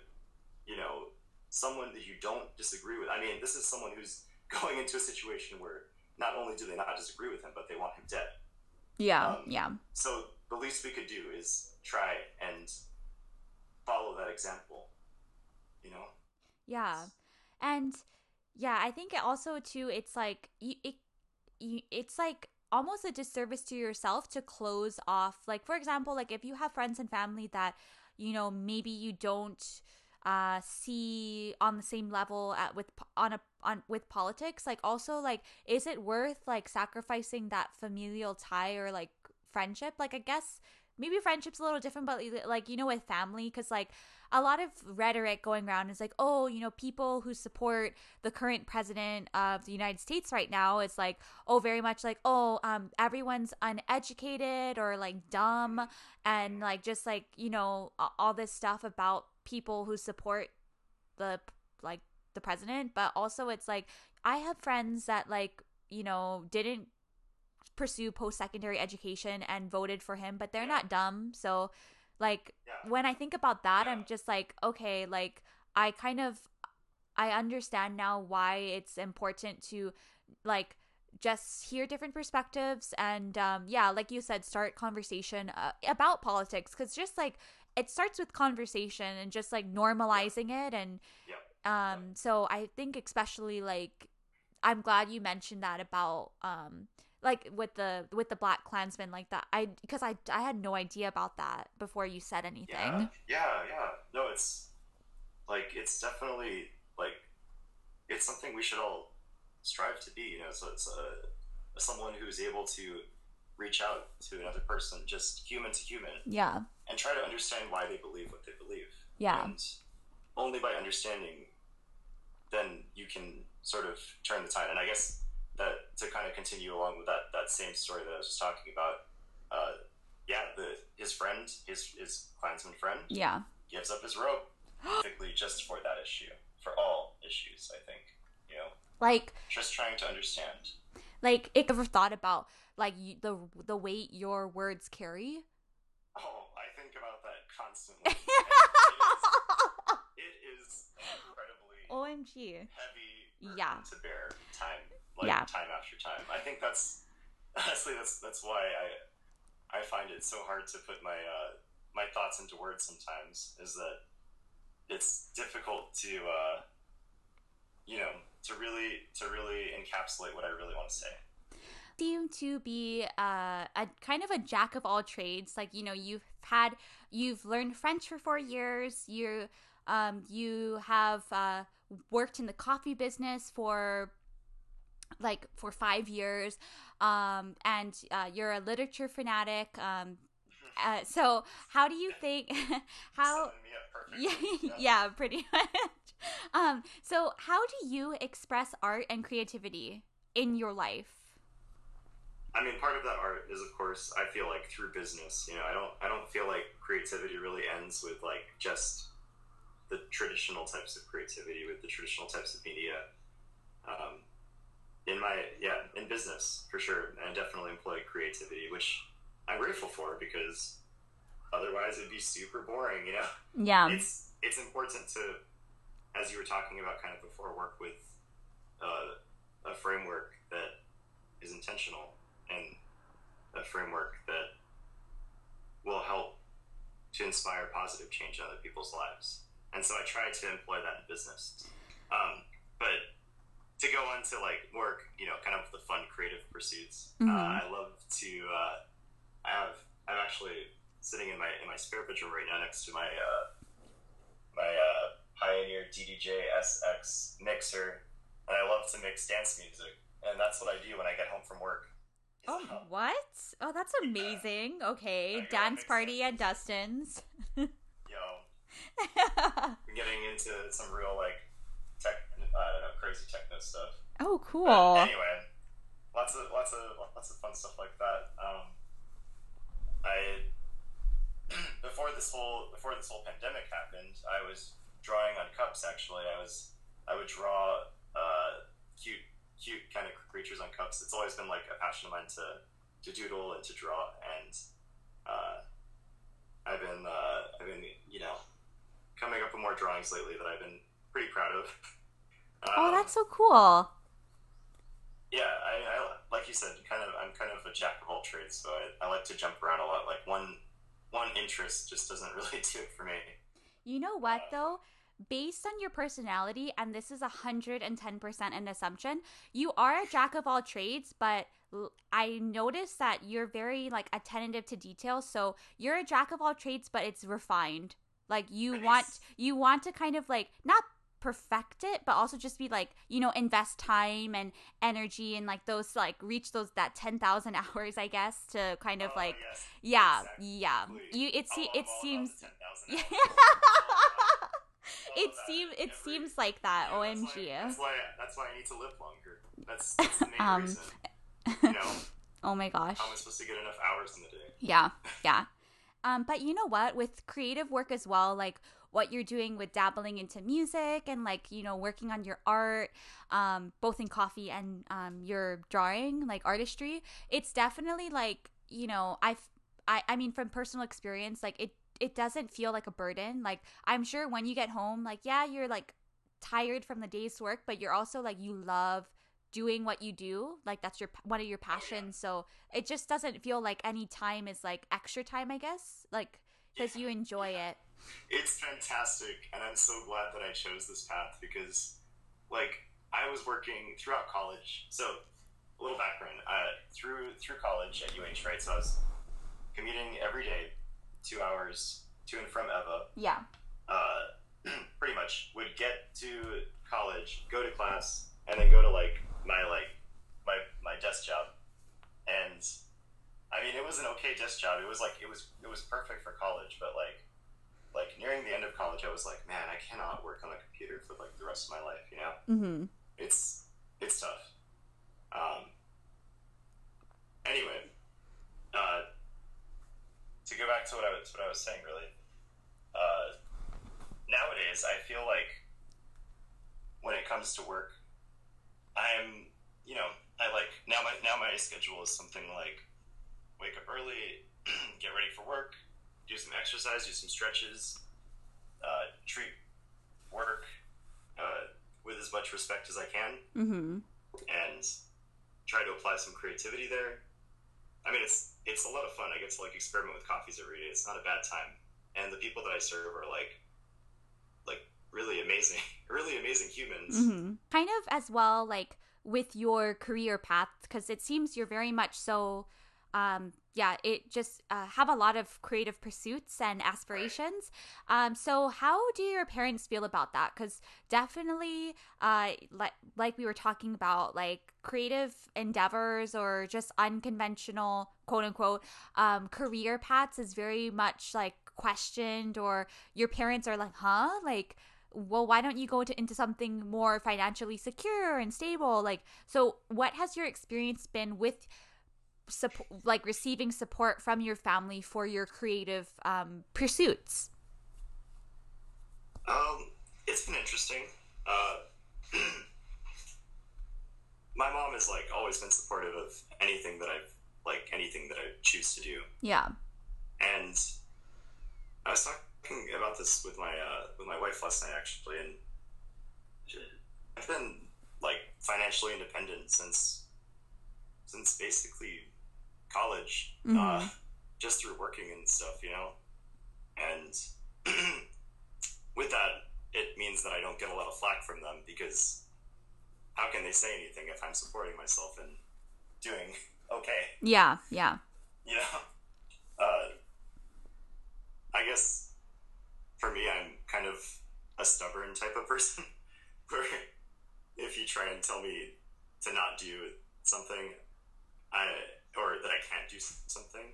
you know someone that you don't disagree with. I mean, this is someone who's going into a situation where not only do they not disagree with him, but they want him dead. Yeah, Um, yeah. So the least we could do is try and follow that example. You know? Yeah. And yeah, I think it also too it's like you it it's like almost a disservice to yourself to close off like for example like if you have friends and family that you know maybe you don't uh see on the same level at with on a on with politics like also like is it worth like sacrificing that familial tie or like friendship like i guess maybe friendship's a little different but like you know with family because like a lot of rhetoric going around is like oh you know people who support the current president of the united states right now is like oh very much like oh um everyone's uneducated or like dumb and like just like you know all this stuff about people who support the like the president. But also it's like i have friends that like you know didn't pursue post-secondary education and voted for him but they're not dumb so like Yeah. when i think about that Yeah. i'm just like okay like i kind of i understand now why it's important to like just hear different perspectives and um yeah like you said start conversation uh, about politics cuz just like it starts with conversation and just like normalizing it and Yeah. um so i think especially like i'm glad you mentioned that about um like with the with the black klansman like that i because i i had no idea about that before you said anything Yeah. Yeah, yeah. No, it's like it's definitely like it's something we should all strive to be, you know, so it's a someone who's able to reach out to another person, just human to human, yeah and try to understand why they believe what they believe. yeah And only by understanding, then you can sort of turn the tide. And I guess that to kind of continue along with that that same story that I was just talking about, uh, yeah, the his friend, his his Klansman friend, yeah gives up his robe, basically just for that issue, for all issues. I think you know, like just trying to understand. like you ever thought about like you, the the weight your words carry Oh, I think about that constantly. it is incredibly omg heavy Yeah. to bear time like Yeah. time after time i think that's honestly that's that's why i i find it so hard to put my uh my thoughts into words sometimes is that it's difficult to uh you know to really to really encapsulate what i really want to say seem to be uh, a kind of a jack of all trades. Like you know, you've had you've learned French for four years. You um, you have uh, worked in the coffee business for like for five years, um, and uh, you're a literature fanatic. Um, uh, so how do you think how? Up Yeah, yeah, pretty much. Um, so how do you express art and creativity in your life? I mean, part of that art is, of course, I feel like through business. You know, I don't, I don't feel like creativity really ends with like just the traditional types of creativity with the traditional types of media. Um, in my, yeah, in business for sure, and definitely employ creativity, which I'm grateful for because otherwise it'd be super boring. You know, Yeah. it's it's important to, as you were talking about kind of before, work with uh, a framework that is intentional and a framework that will help to inspire positive change in other people's lives. And so I try to employ that in business. Um, but to go on to like work, you know, kind of the fun creative pursuits. Mhm. Uh, I love to. Uh, I have. I'm actually sitting in my in my spare bedroom right now next to my uh, my uh, Pioneer DDJ SX mixer, and I love to mix dance music, and that's what I do when I get home from work. Oh, So, what? Oh, that's amazing. Okay, dance party at Dustin's. yo, I'm getting into some real like tech, I don't know, crazy techno stuff. oh, But cool. anyway, lots of lots of lots of fun stuff like that. Um, I before this whole before this whole pandemic happened, I was drawing on cups. Actually, I was I would draw uh, cute cute kind of creatures on cups. It's always been like a passion of mine to to doodle and to draw, and uh, I've been uh, I've been you know coming up with more drawings lately that I've been pretty proud of. oh, Um, that's so cool. yeah, I, I like you said, kind of. I'm kind of a jack of all trades, so I, I like to jump around a lot. Like one one interest just doesn't really do it for me. You know what though? Based on your personality, and this is hundred and ten percent an assumption, you are a jack of all trades, but I noticed that you're very like attentive to detail. So you're a jack of all trades, but it's refined. Like you Nice. want you want to kind of like not perfect it, but also just be like you know invest time and energy and like those like reach those that ten thousand hours, I guess, to kind of Oh, like yes, yeah exactly. yeah. You it I'm se- it seems. 10,000 Yeah. it seems it Every- seems like that. Yeah, that's Omg. why- That's why, that's why I need to live longer. That's, that's the main Um, reason. You know, oh my gosh. how am I supposed to get enough hours in the day? Yeah, yeah. Um, but you know what? With creative work as well, like what you're doing with dabbling into music and like you know working on your art, um, both in coffee and um, your drawing, like artistry, it's definitely like you know I've I I mean from personal experience, like it it doesn't feel like a burden. Like I'm sure when you get home, like yeah, you're like tired from the day's work, but you're also like you love doing what you do. Like that's your one of your passions. So it just doesn't feel like any time is like extra time i guess. Like because you enjoy it It's fantastic, and I'm so glad that I chose this path because, like, I was working throughout college. So, a little background: uh, through through college at UH, right? So I was commuting every day, two hours to and from Ewa. yeah Uh, pretty much would get to college, go to class, and then go to like my like my my desk job. And I mean, it was an okay desk job. It was like it was it was perfect for college, but like like nearing the end of college, I was like, man, I cannot work on a computer for like the rest of my life. You know, mm-hmm it's it's tough. Um. Anyway, uh, to go back to what I was what I was saying, really. Uh, nowadays, I feel like when it comes to work, I'm you know I like now my now my schedule is something like wake up early, get ready for work, do some exercise, do some stretches, uh, treat work uh, with as much respect as I can, mm-hmm and try to apply some creativity there. I mean, it's it's a lot of fun. I get to like experiment with coffees every day. It's not a bad time, and the people that I serve are like like really amazing, really amazing humans. mm-hmm kind of as well like with your career path because it seems you're very much so um yeah it just uh, have a lot of creative pursuits and aspirations. Um so how do your parents feel about that? Because definitely uh like like we were talking about like creative endeavors or just unconventional quote unquote um career paths is very much like questioned or your parents are like huh? Like well why don't you go to, into something more financially secure and stable? Like so what has your experience been with support like receiving support from your family for your creative um, pursuits? Um, it's been interesting. Uh, my mom has like always been supportive of anything that I've like anything that I choose to do, yeah. And I was talking about this with my uh, with my wife last night actually, and I've been like financially independent since since basically college, uh, Mhm. just through working and stuff, you know, and with that, it means that I don't get a lot of flack from them because how can they say anything if I'm supporting myself and doing okay? yeah yeah You know, uh, I guess for me, I'm kind of a stubborn type of person where if you try and tell me to not do something, I or that I can't do something,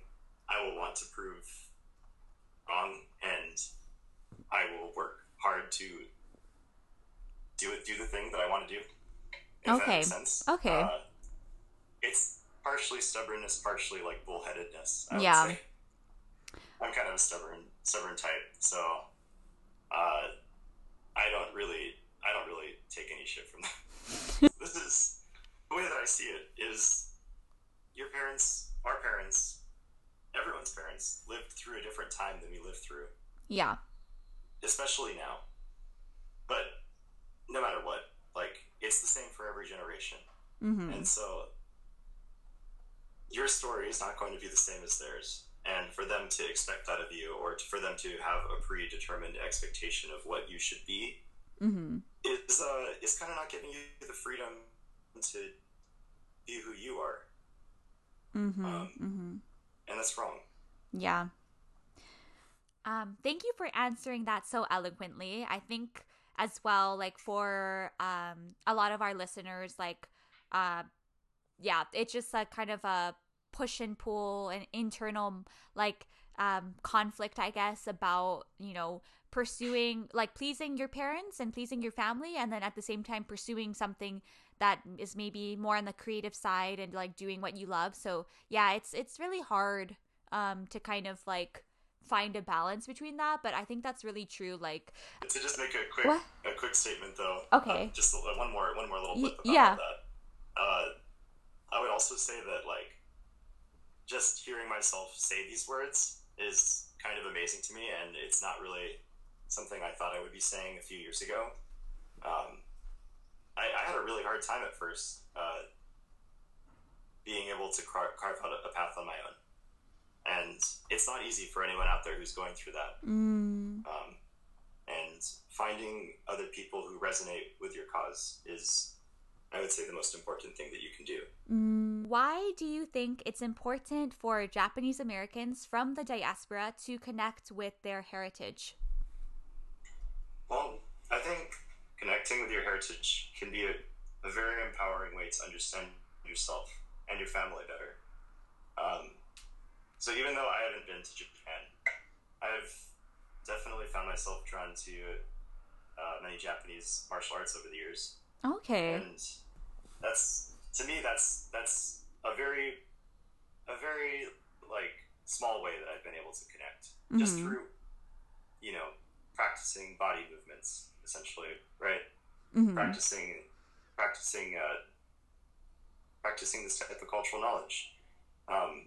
I will want to prove wrong, and I will work hard to do it, do the thing that I want to do. okay. Okay. Uh, it's partially stubbornness, partially like bullheadedness. I yeah. I'm kind of a stubborn, stubborn type, so uh, I don't really, I don't really take any shit from that. this is the way that I see it. Is your parents, our parents, everyone's parents lived through a different time than we lived through. Yeah. Especially now. But no matter what, like it's the same for every generation. Mm-hmm. And so your story is not going to be the same as theirs. And for them to expect that of you, or for them to have a predetermined expectation of what you should be, mm-hmm. is uh, is kind of not giving you the freedom to be who you are. Mm-hmm. Um, mm-hmm. And that's wrong. Yeah. Um, thank you for answering that so eloquently. I think as well, like for um, a lot of our listeners, like, uh, yeah, it's just a kind of a push and pull, an internal like um, conflict, I guess, about you know pursuing like pleasing your parents and pleasing your family, and then at the same time pursuing something that is maybe more on the creative side and like doing what you love. So yeah, it's it's really hard um, to kind of like find a balance between that but i think that's really true like to just make a quick what? a quick statement though okay uh, just one more one more little bit about yeah. that uh, i would also say that like just hearing myself say these words is kind of amazing to me and it's not really something i thought i would be saying a few years ago um, I, I, had a really hard time at first uh, being able to carve, carve out a, a path on my own and it's not easy for anyone out there who's going through that. Mm. Um, and finding other people who resonate with your cause is, I would say, the most important thing that you can do. Mm. Why do you think it's important for Japanese Americans from the diaspora to connect with their heritage? Well, I think connecting with your heritage can be a, a very empowering way to understand yourself and your family better. Um, so even though I haven't been to Japan, I've definitely found myself drawn to uh, many Japanese martial arts over the years. Okay. And that's to me that's that's a very a very like small way that I've been able to connect mm-hmm. just through you know practicing body movements essentially right mm-hmm. practicing practicing uh, practicing this type of cultural knowledge um,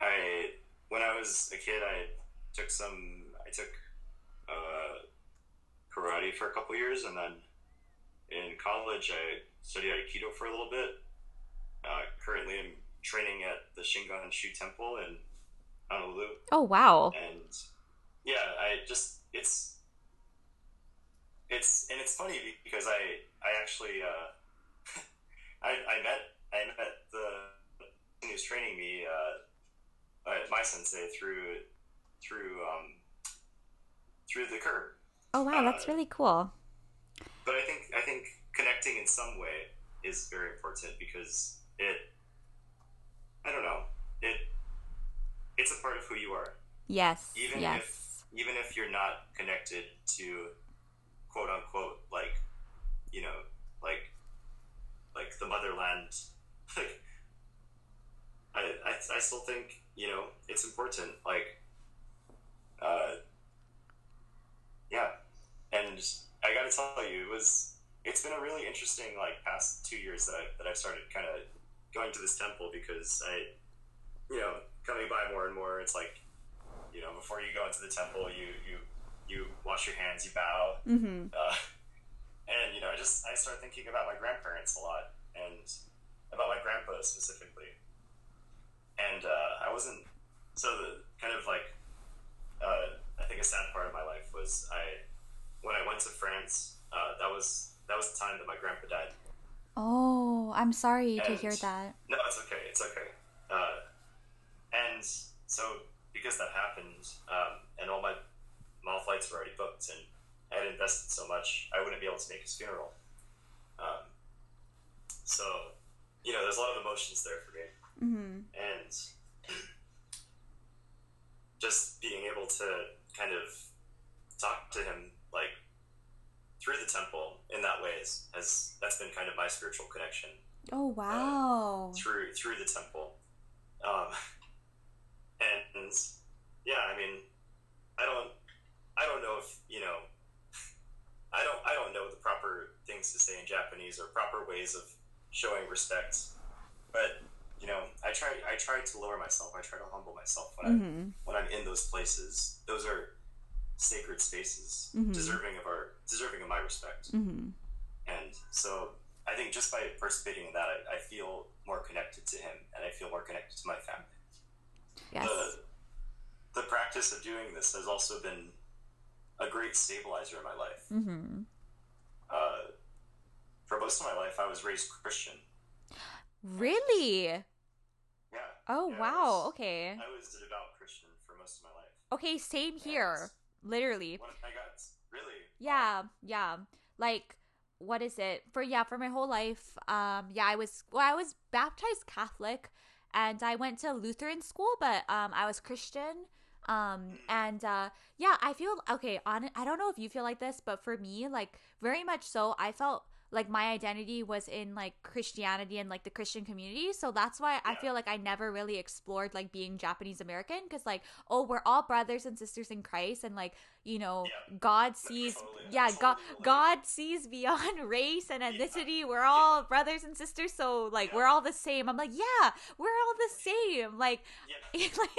I when I was a kid, I took some. I took uh, karate for a couple years, and then in college, I studied aikido for a little bit. Uh, currently, I'm training at the Shingon Shu Temple in Honolulu. Oh wow! And yeah, I just it's it's and it's funny because I I actually uh, I I met I met the who was training me. Uh, uh, my sensei through through um, through the curb. Oh wow, that's uh, really cool. But I think I think connecting in some way is very important because it I don't know it it's a part of who you are. Yes. Even yes. if even if you're not connected to quote unquote like you know like like the motherland like I, I, I still think you know it's important like uh, yeah. And I got to tell you it was it's been a really interesting like past two years that I that I've started kind of going to this temple because I you know coming by more and more it's like you know before you go into the temple you you you wash your hands you bow mm-hmm. uh, and you know I just I start thinking about my grandparents a lot and about my grandpa specifically and uh, I wasn't. So the kind of like, uh, I think a sad part of my life was I, when I went to France. Uh, that was that was the time that my grandpa died. Oh, I'm sorry and, to hear that. No, it's okay. It's okay. Uh, and so because that happened, um, and all my flights were already booked, and I had invested so much, I wouldn't be able to make his funeral. so you know, there's a lot of emotions there for me, Mm-hmm. and just being able to kind of talk to him like through the temple in that way is, has that's been kind of my spiritual connection Oh wow. through through the temple. Um, and yeah, I mean, I don't, I don't know if you know, I don't, I don't know the proper things to say in Japanese or proper ways of showing respect, but you know, I try, I try to lower myself. I try to humble myself when I Mm-hmm. when I'm in those places. Those are sacred spaces, Mhm. deserving of our, deserving of my respect. Mm-hmm. And so I think just by participating in that, I, I feel more connected to him and I feel more connected to my family. Yes. The, the practice of doing this has also been a great stabilizer in my life. Mm-hmm. Uh, for most of my life, I was raised Christian. Really? Yeah. Oh Yeah, I wow. was- Okay. I was a devout Christian for most of my life. Okay. Same here. Literally. When I got really, Yeah. Yeah. Like what is it for yeah for my whole life um yeah i was well i was baptized catholic and i went to lutheran school but um i was christian um and uh yeah i feel okay on i don't know if you feel like this but for me like very much so i felt like my identity was in like christianity and like the christian community. So that's why i feel like i never really explored like being japanese american because like oh we're all brothers and sisters in christ and like you know Yeah. god sees Totally, yeah totally god god sees beyond race and ethnicity. We're all brothers and sisters so like Yeah. we're all the same. I'm like yeah we're all the same. Like yeah. like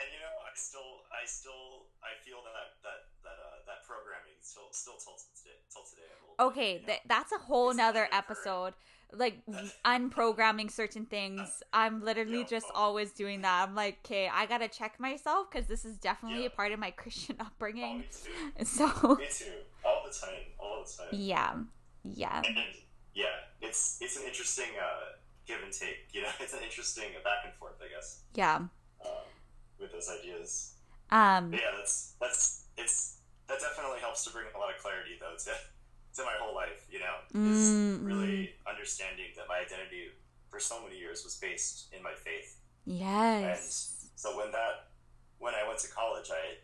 And you know, I still, I still, I feel that that that uh, that programming still still till today, till today. bit, okay know? th- that's a whole It's nother episode like unprogramming certain things i'm literally Yeah, just oh. always doing that i'm like okay i gotta check myself because this is definitely Yeah. a part of my christian Oh, upbringing me too. so Me too. All the time. All the time. yeah yeah And yeah, it's it's an interesting uh, give and take. You know, it's an interesting back and forth, I guess, yeah um, with those ideas. um But yeah, that's that's it's that definitely helps to bring a lot of clarity though to to my whole life. You know, is Mm, really understanding that my identity for so many years was based in my faith. yes And So when that when I went to college, I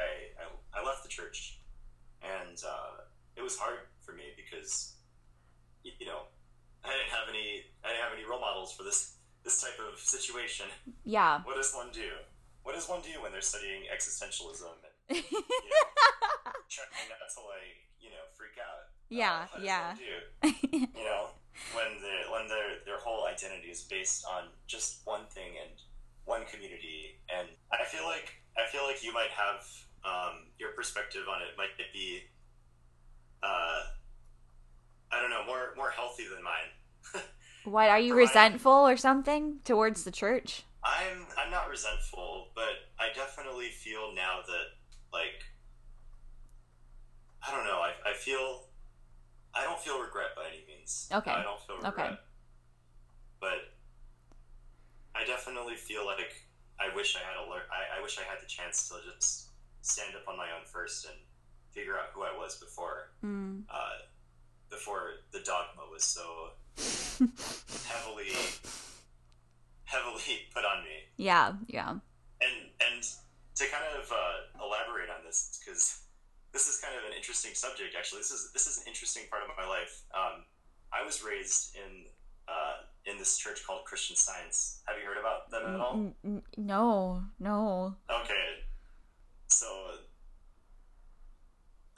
I I, I left the church, and uh, it was hard for me because you know I didn't have any I didn't have any role models for this this type of situation. yeah What does one do? What does one do when they're studying existentialism and you know, trying not to like you know freak out? Yeah, what does yeah. one do? you know when the when their their whole identity is based on just one thing and one community and i feel like i feel like you might have um, your perspective on it might be uh, i don't know more more healthy than mine what are you resentful or something towards the church i'm i'm not resentful but i definitely feel now that like i don't know i, I feel i don't feel regret by any means Okay. i don't feel regret Okay. but I definitely feel like I wish I had a I, I wish I had the chance to just stand up on my own first and figure out who I was before mm. uh, before the dogma was so heavily heavily put on me. yeah yeah And and to kind of uh, elaborate on this because this is kind of an interesting subject actually. This is this is an interesting part of my life. Um, I was raised in uh, in this church called Christian Science. Have you heard about them at all? No no Okay. So,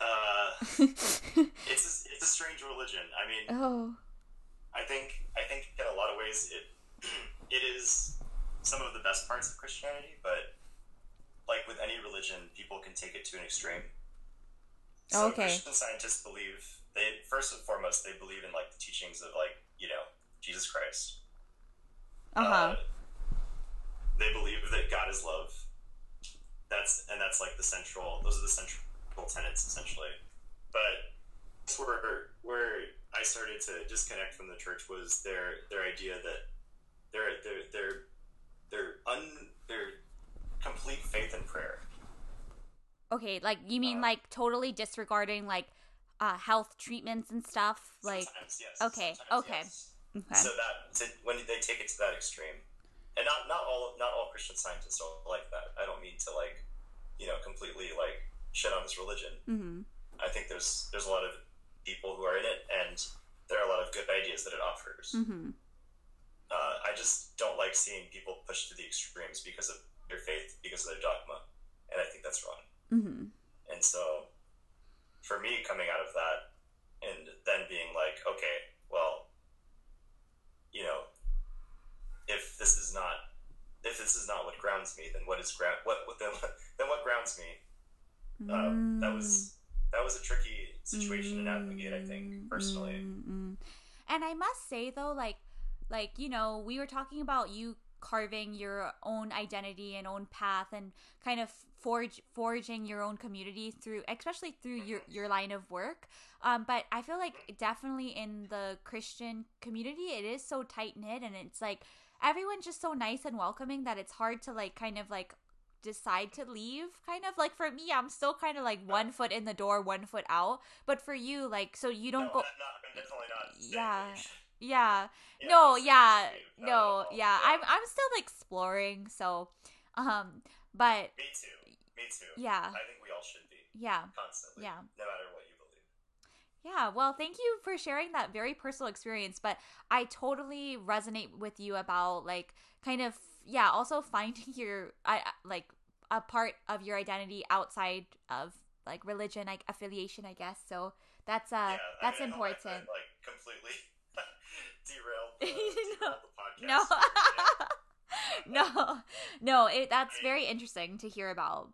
uh, it's a, it's a strange religion. I mean, oh I think I think in a lot of ways it it is some of the best parts of Christianity, but like with any religion, people can take it to an extreme. So Okay. Christian scientists believe they first and foremost they believe in like the teachings of like you know Jesus Christ. uh-huh they believe that God is love. That's and that's like the central. Those are the central tenets essentially. But where where I started to disconnect from the church was their their idea that their their their their un their complete faith in prayer. okay like you mean uh, like totally disregarding like uh health treatments and stuff like Sometimes, yes. okay, okay. yes. Okay. So that to, when they take it to that extreme, and not not all not all Christian scientists are like that. I don't mean to like, you know, completely like shit on this religion. mm-hmm. I think there's there's a lot of people who are in it, and there are a lot of good ideas that it offers. Mm-hmm. Uh, I just don't like seeing people pushed to the extremes because of their faith, because of their dogma, and I think that's wrong. Mm-hmm. And so, for me, coming out of that, and then being like, okay, well, you know, if this is not if this is not what grounds me, then what is ground what, what then, then what grounds me? Um, that was that was a tricky situation to navigate. I think personally. Mm-mm. And I must say though, like, like you know, we were talking about you carving your own identity and own path, and kind of forge forging your own community through, especially through your your line of work. Um, but I feel like definitely in the Christian community, it is so tight knit, and it's like everyone's just so nice and welcoming that it's hard to like kind of like decide to leave kind of like for me i'm still kind of like one foot in the door one foot out but for you like so you don't no, go not, I'm definitely not. Yeah. that you should- yeah yeah, no yeah no no, yeah i'm i'm still exploring so um but Me too. Me too. Yeah. I think we all should be yeah constantly. Yeah. No matter what you believe. yeah well thank you for sharing that very personal experience but i totally resonate with you about like kind of yeah also finding your i I- like a part of your identity outside of like religion like affiliation i guess. So that's uh yeah, that's I mean, I I important like completely derailed the, No. derailed the podcast. no. No. No it that's very interesting to hear about.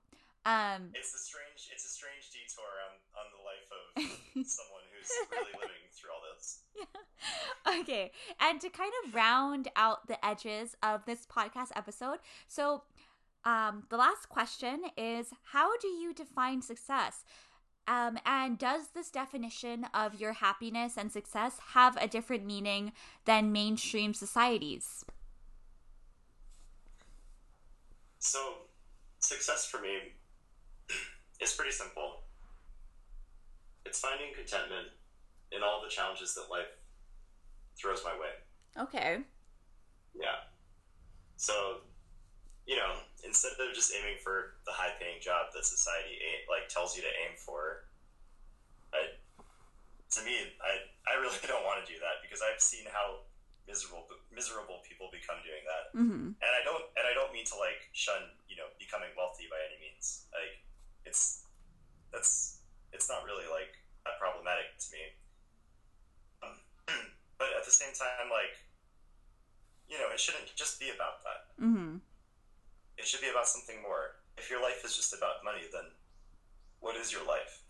Um It's a strange, it's a strange detour on, on the life of someone who's really living through all this. okay and to kind of round out the edges of this podcast episode so um the last question is how do you define success um, and does this definition of your happiness and success have a different meaning than mainstream societies? So, success for me is pretty simple. It's finding contentment in all the challenges that life throws my way. Okay. Yeah. So, you know, instead of just aiming for the high-paying job that society like tells you to aim for, I, to me, I I really don't want to do that because I've seen how miserable miserable people become doing that, Mm-hmm. and I don't and I don't mean to like shun you know becoming wealthy by any means. Like it's that's it's not really like that problematic to me. But at the same time, like you know, it shouldn't just be about that Mm-hmm. it should be about something more. If your life is just about money, then what is your life?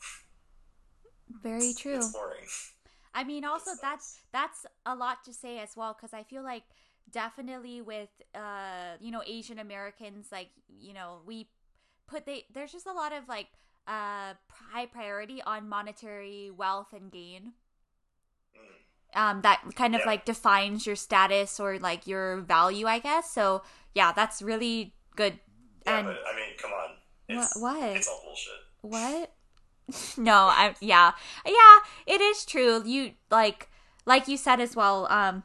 Very It's- true. It's boring. I mean, also that's that's a lot to say as well because I feel like definitely with uh you know Asian Americans like you know we put they there's just a lot of like uh high priority on monetary wealth and gain. Um that kind of Yeah. like defines your status or like your value I guess so yeah that's really good Yeah, and but I mean, come on. It's, What- what? It's all bullshit. What? no, I yeah. Yeah, it is true. You like like you said as well, um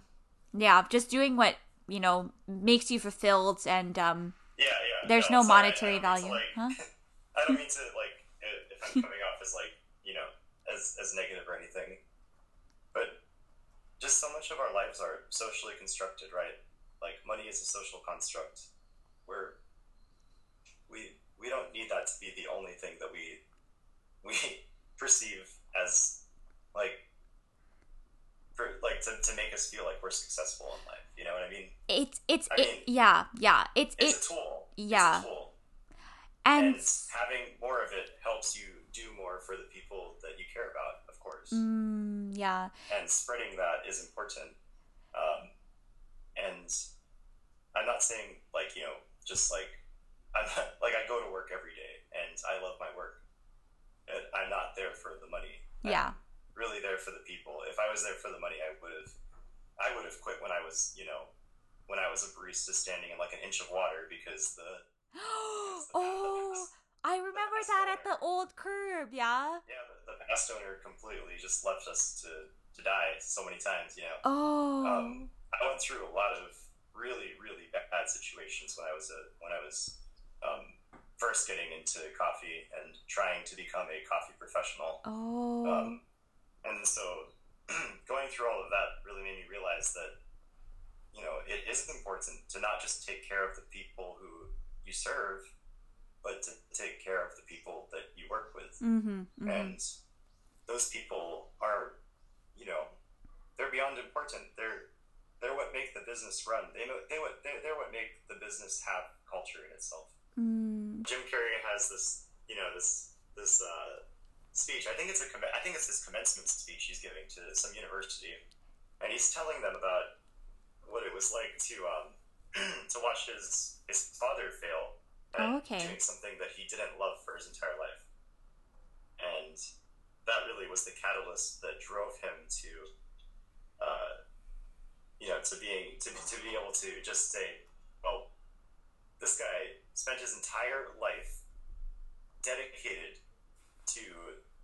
yeah, just doing what, you know, makes you fulfilled and um Yeah, yeah. there's no, I monetary don't value. like- huh? I don't mean to like if I'm coming off as like you know as as negative or anything, just so much of our lives are socially constructed, right? Like money is a social construct. We're we we don't need that to be the only thing that we we perceive as like for like to, to make us feel like we're successful in life. You know what I mean? It's it's I it, mean- yeah, yeah. It's It's it a tool. yeah. It's a tool. and and having more of it helps you do more for the people that you care about, course. mm, yeah. And spreading that is important. Um, and I'm not saying like you know just like I'm not, like I go to work every day and I love my work. I'm not there for the money. I'm Yeah. really there for the people. If I was there for the money, I would have I would have quit when I was you know when I was a barista standing in like an inch of water because the oh, I remember that at the old curb, yeah. Yeah, the, the past owner completely just left us to to die so many times. You know. Oh. Um, I went through a lot of really, really bad situations when I was a when I was um, first getting into coffee and trying to become a coffee professional. oh. Um, and so going through all of that really made me realize that you know it is important to not just take care of the people who you serve, but to take care of the people that you work with. mm-hmm. mm-hmm. And those people are, you know, they're beyond important. They're they're what make the business run. They know they what they, they're what make the business have culture in itself. Mm. Jim Carrey has this, you know, this this uh, speech. I think it's a I think it's his commencement speech he's giving to some university, and he's telling them about what it was like to um, to watch his his father fail at Oh, okay. doing something that he didn't love for his entire life, and that really was the catalyst that drove him to, uh, you know, to being to to be able to just say, well, this guy spent his entire life dedicated to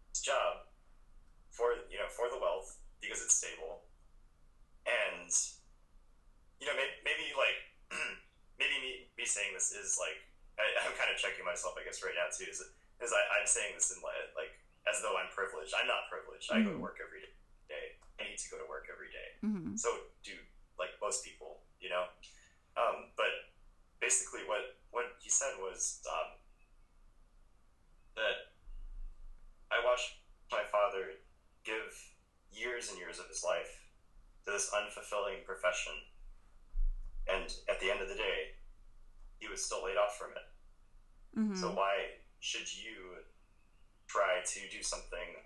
his job for you know for the wealth because it's stable and you know maybe, maybe like maybe me, me saying this is like I, i'm kind of checking myself i guess right now too is, is I, i'm saying this in like, like as though i'm privileged i'm not privileged i go to Mhm. work every day i need to go to work every day Mm-hmm. so do like most people, you know. Um, but basically, what what he said was um, that I watched my father give years and years of his life to this unfulfilling profession, and at the end of the day, he was still laid off from it. Mm-hmm. So why should you try to do something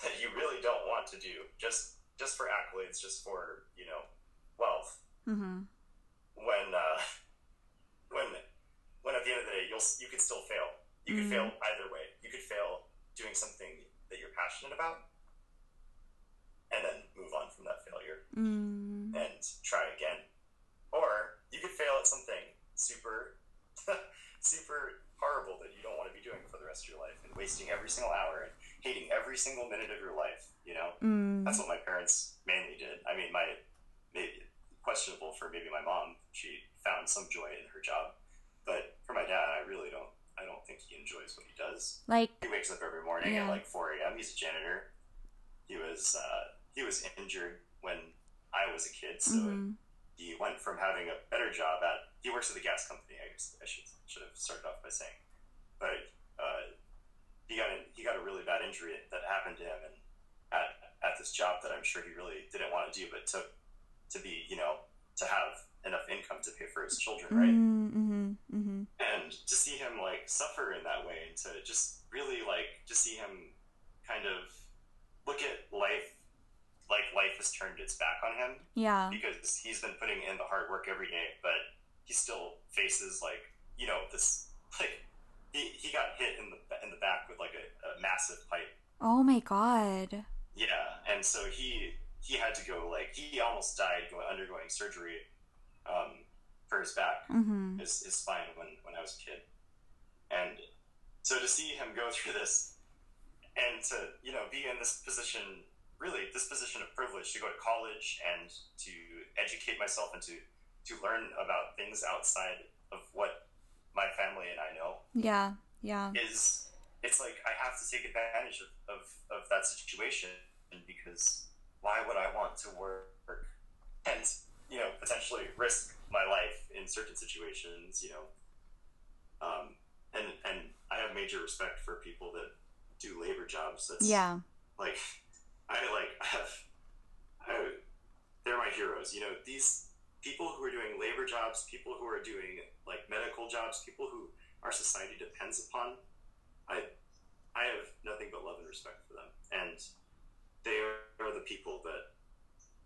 that you really don't want to do just just for accolades, just for you know wealth? mm-hmm. When uh, when when at the end of the day you'll you could still fail. You could Mhm. fail either way. You could fail doing something that you're passionate about, and then move on from that failure Mm. and try again. Or you could fail at something super, super horrible that you don't want to be doing for the rest of your life and wasting every single hour and hating every single minute of your life. You know, Mm. that's what my parents mainly did. I mean, my maybe questionable for maybe my mom. She found some joy in her job, but for my dad, I really don't. I don't think he enjoys what he does. Like, He wakes up every morning Yeah. at like 4 a.m. He's a janitor. He was uh, he was injured when I was a kid, so mhm. he went from having a better job at he works at the gas company. I guess I should should have started off by saying, but uh, he got in, he got a really bad injury that happened to him, and at at this job that I'm sure he really didn't want to do, but took to be you know to have enough income to pay for his children, right? Mm-hmm. Mm-hmm. and to see him like suffer in that way and to just really like to see him kind of look at life like life has turned its back on him Yeah. because he's been putting in the hard work every day but he still faces like you know this like he, he got hit in the in the back with like a, a massive pipe Oh my god. yeah, and so he he had to go like he almost died going undergoing surgery um, for his back, Mm-hmm. his, his spine when when I was a kid, and so to see him go through this and to you know be in this position, really this position of privilege to go to college and to educate myself and to to learn about things outside of what my family and I know Yeah. Yeah. is it's like I have to take advantage of, of, of that situation because why would I want to work and you know potentially risk my life in certain situations you know um, and and I have major respect for people that do labor jobs that's Yeah. like I like I have I, they're my heroes. You know, these people who are doing labor jobs, people who are doing like medical jobs, people who our society depends upon. I I have nothing but love and respect for them, and they are the people that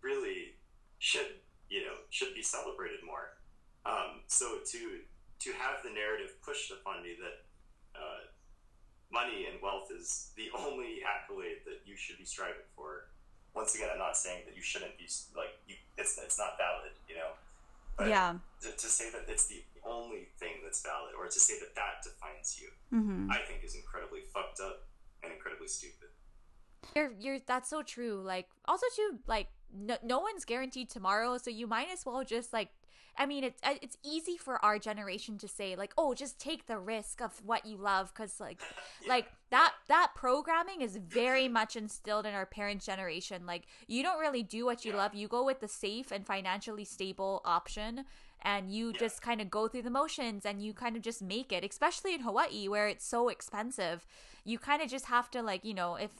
really should you know should be celebrated more. Um, so to to have the narrative pushed upon me that uh, money and wealth is the only accolade that you should be striving for. Once again, I'm not saying that you shouldn't be like you. It's it's not valid, you know. But Yeah. to, to say that it's the only thing that's valid, or to say that that defines you, Mm-hmm. I think is incredibly fucked up and incredibly stupid. You're you're that's so true. Like also too like no, no one's guaranteed tomorrow, so you might as well just like I mean, it's uh, it's easy for our generation to say like, "Oh, just take the risk of what you love," because like, yeah. like that that programming is very much instilled in our parents' generation. Like, you don't really do what you yeah. love; you go with the safe and financially stable option, and you yeah. just kind of go through the motions, and you kind of just make it. Especially in Hawaii, where it's so expensive, you kind of just have to like, you know, if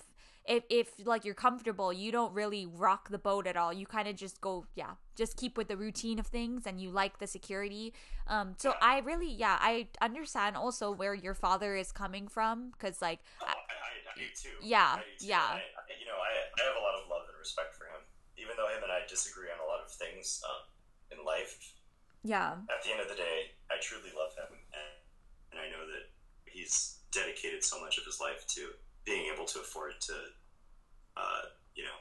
if if like you're comfortable, you don't really rock the boat at all. You kind of just go, yeah, just keep with the routine of things, and you like the security. Um, so. I really, yeah, I understand also where your father is coming from, because like, oh, I, I, I, do too. Yeah, do too. yeah. you know, I I have a lot of love and respect for him, even though him and I disagree on a lot of things um, in life. Yeah. At the end of the day, I truly love him, and, and I know that he's dedicated so much of his life to being able to afford to, uh, you know,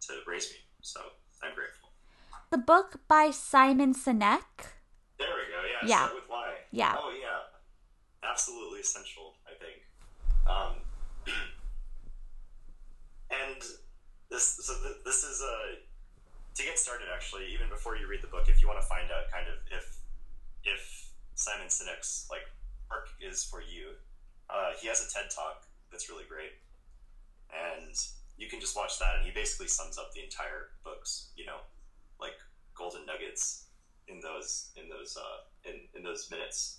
to raise me. So I'm grateful. The book by Simon Sinek. There we go. Yeah. yeah. With why. Yeah. Oh yeah. Absolutely essential. I think. Um, and this so th- this is a uh, to get started actually even before you read the book if you want to find out kind of if if Simon Sinek's like work is for you. Uh, he has a TED talk that's really great. And you can just watch that, and he basically sums up the entire books. You know, like golden nuggets in those in those uh, in in those minutes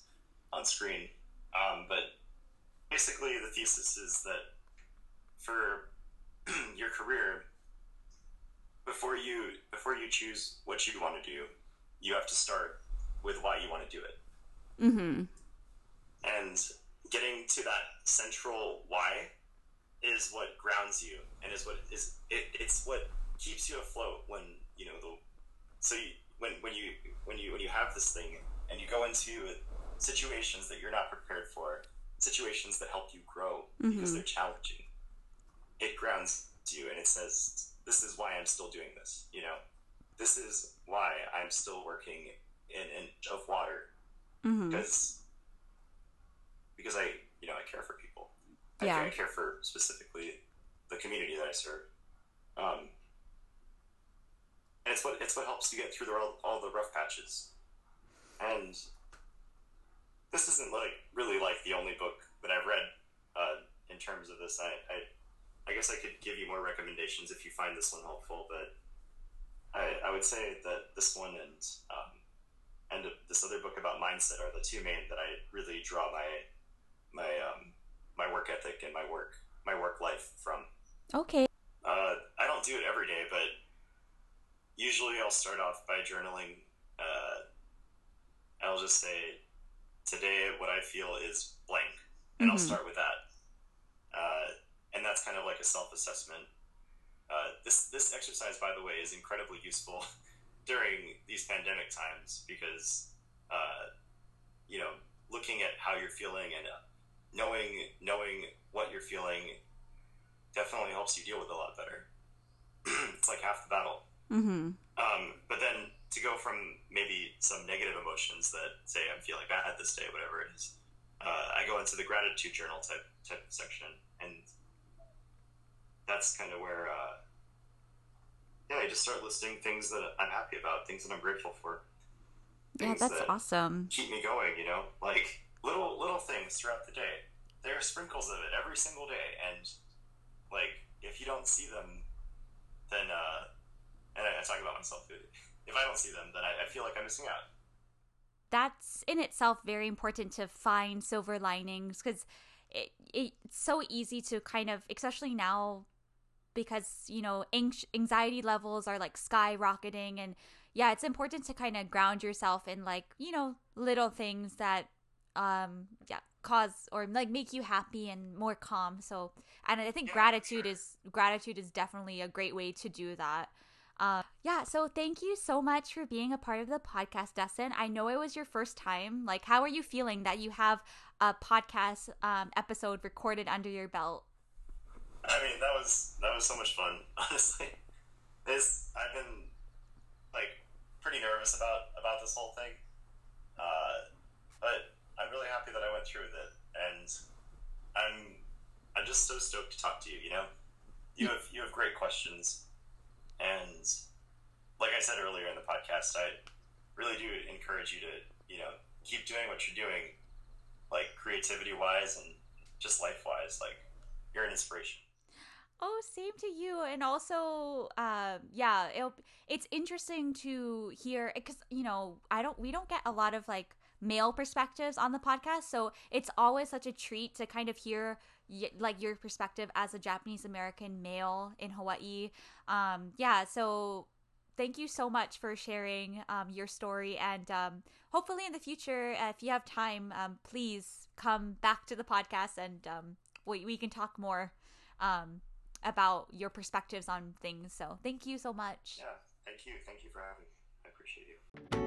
on screen. Um, but basically, the thesis is that for your career, before you before you choose what you want to do, you have to start with why you want to do it. Mm-hmm. And getting to that central why is what grounds you and is what is it, it's what keeps you afloat when you know the so you, when when you when you when you have this thing and you go into situations that you're not prepared for situations that help you grow mm-hmm. because they're challenging it grounds you and it says this is why i'm still doing this you know this is why i'm still working in an inch of water mm-hmm. Because I, you know, I care for people. Yeah. I, I care for specifically the community that I serve. Um, and it's what it's what helps you get through the, all, all the rough patches. And this isn't like really like the only book that I've read uh, in terms of this. I, I, I guess I could give you more recommendations if you find this one helpful, but I, I would say that this one and um, and this other book about mindset are the two main that I really draw my my um, my work ethic and my work my work life from. Okay. Uh, I don't do it every day, but usually I'll start off by journaling. Uh, I'll just say, today what I feel is blank, and mm-hmm. I'll start with that. Uh, and that's kind of like a self assessment. Uh, this this exercise, by the way, is incredibly useful during these pandemic times because uh, you know looking at how you're feeling and knowing knowing what you're feeling definitely helps you deal with it a lot better. it's like half the battle. Mm-hmm. Um, but then to go from maybe some negative emotions that say I'm feeling bad this day, whatever it is, uh, I go into the gratitude journal type type section, and that's kind of where, uh, yeah, I just start listing things that I'm happy about, things that I'm grateful for. Yeah, that's that awesome. Keep me going, you know, like little little things throughout the day. There are sprinkles of it every single day, and like if you don't see them, then uh, and I, I talk about myself. If I don't see them, then I, I feel like I'm missing out. That's in itself very important to find silver linings because it, it's so easy to kind of, especially now, because you know anxiety levels are like skyrocketing and yeah it's important to kind of ground yourself in like you know little things that um yeah cause or like make you happy and more calm. So and i think yeah, gratitude sure. is gratitude is definitely a great way to do that. Uh, yeah so thank you so much for being a part of the podcast dustin i know it was your first time. Like how are you feeling that you have a podcast um, episode recorded under your belt? I mean that was that was so much fun honestly. This i've been like pretty nervous about about this whole thing. Uh, but I'm really happy that I went through with it, and I'm I'm just so stoked to talk to you. You know, you have you have great questions, and like I said earlier in the podcast, I really do encourage you to you know keep doing what you're doing, like creativity wise and just life wise. Like you're an inspiration. Oh, same to you. And also, uh, yeah, it it's interesting to hear because you know I don't we don't get a lot of like male perspectives on the podcast, so it's always such a treat to kind of hear like your perspective as a Japanese American male in Hawaii. Um, yeah, so thank you so much for sharing um, your story and um, hopefully in the future uh, if you have time um, please come back to the podcast and um, we, we can talk more um, about your perspectives on things. So thank you so much. Yeah, thank you. Thank you for having me. I appreciate you.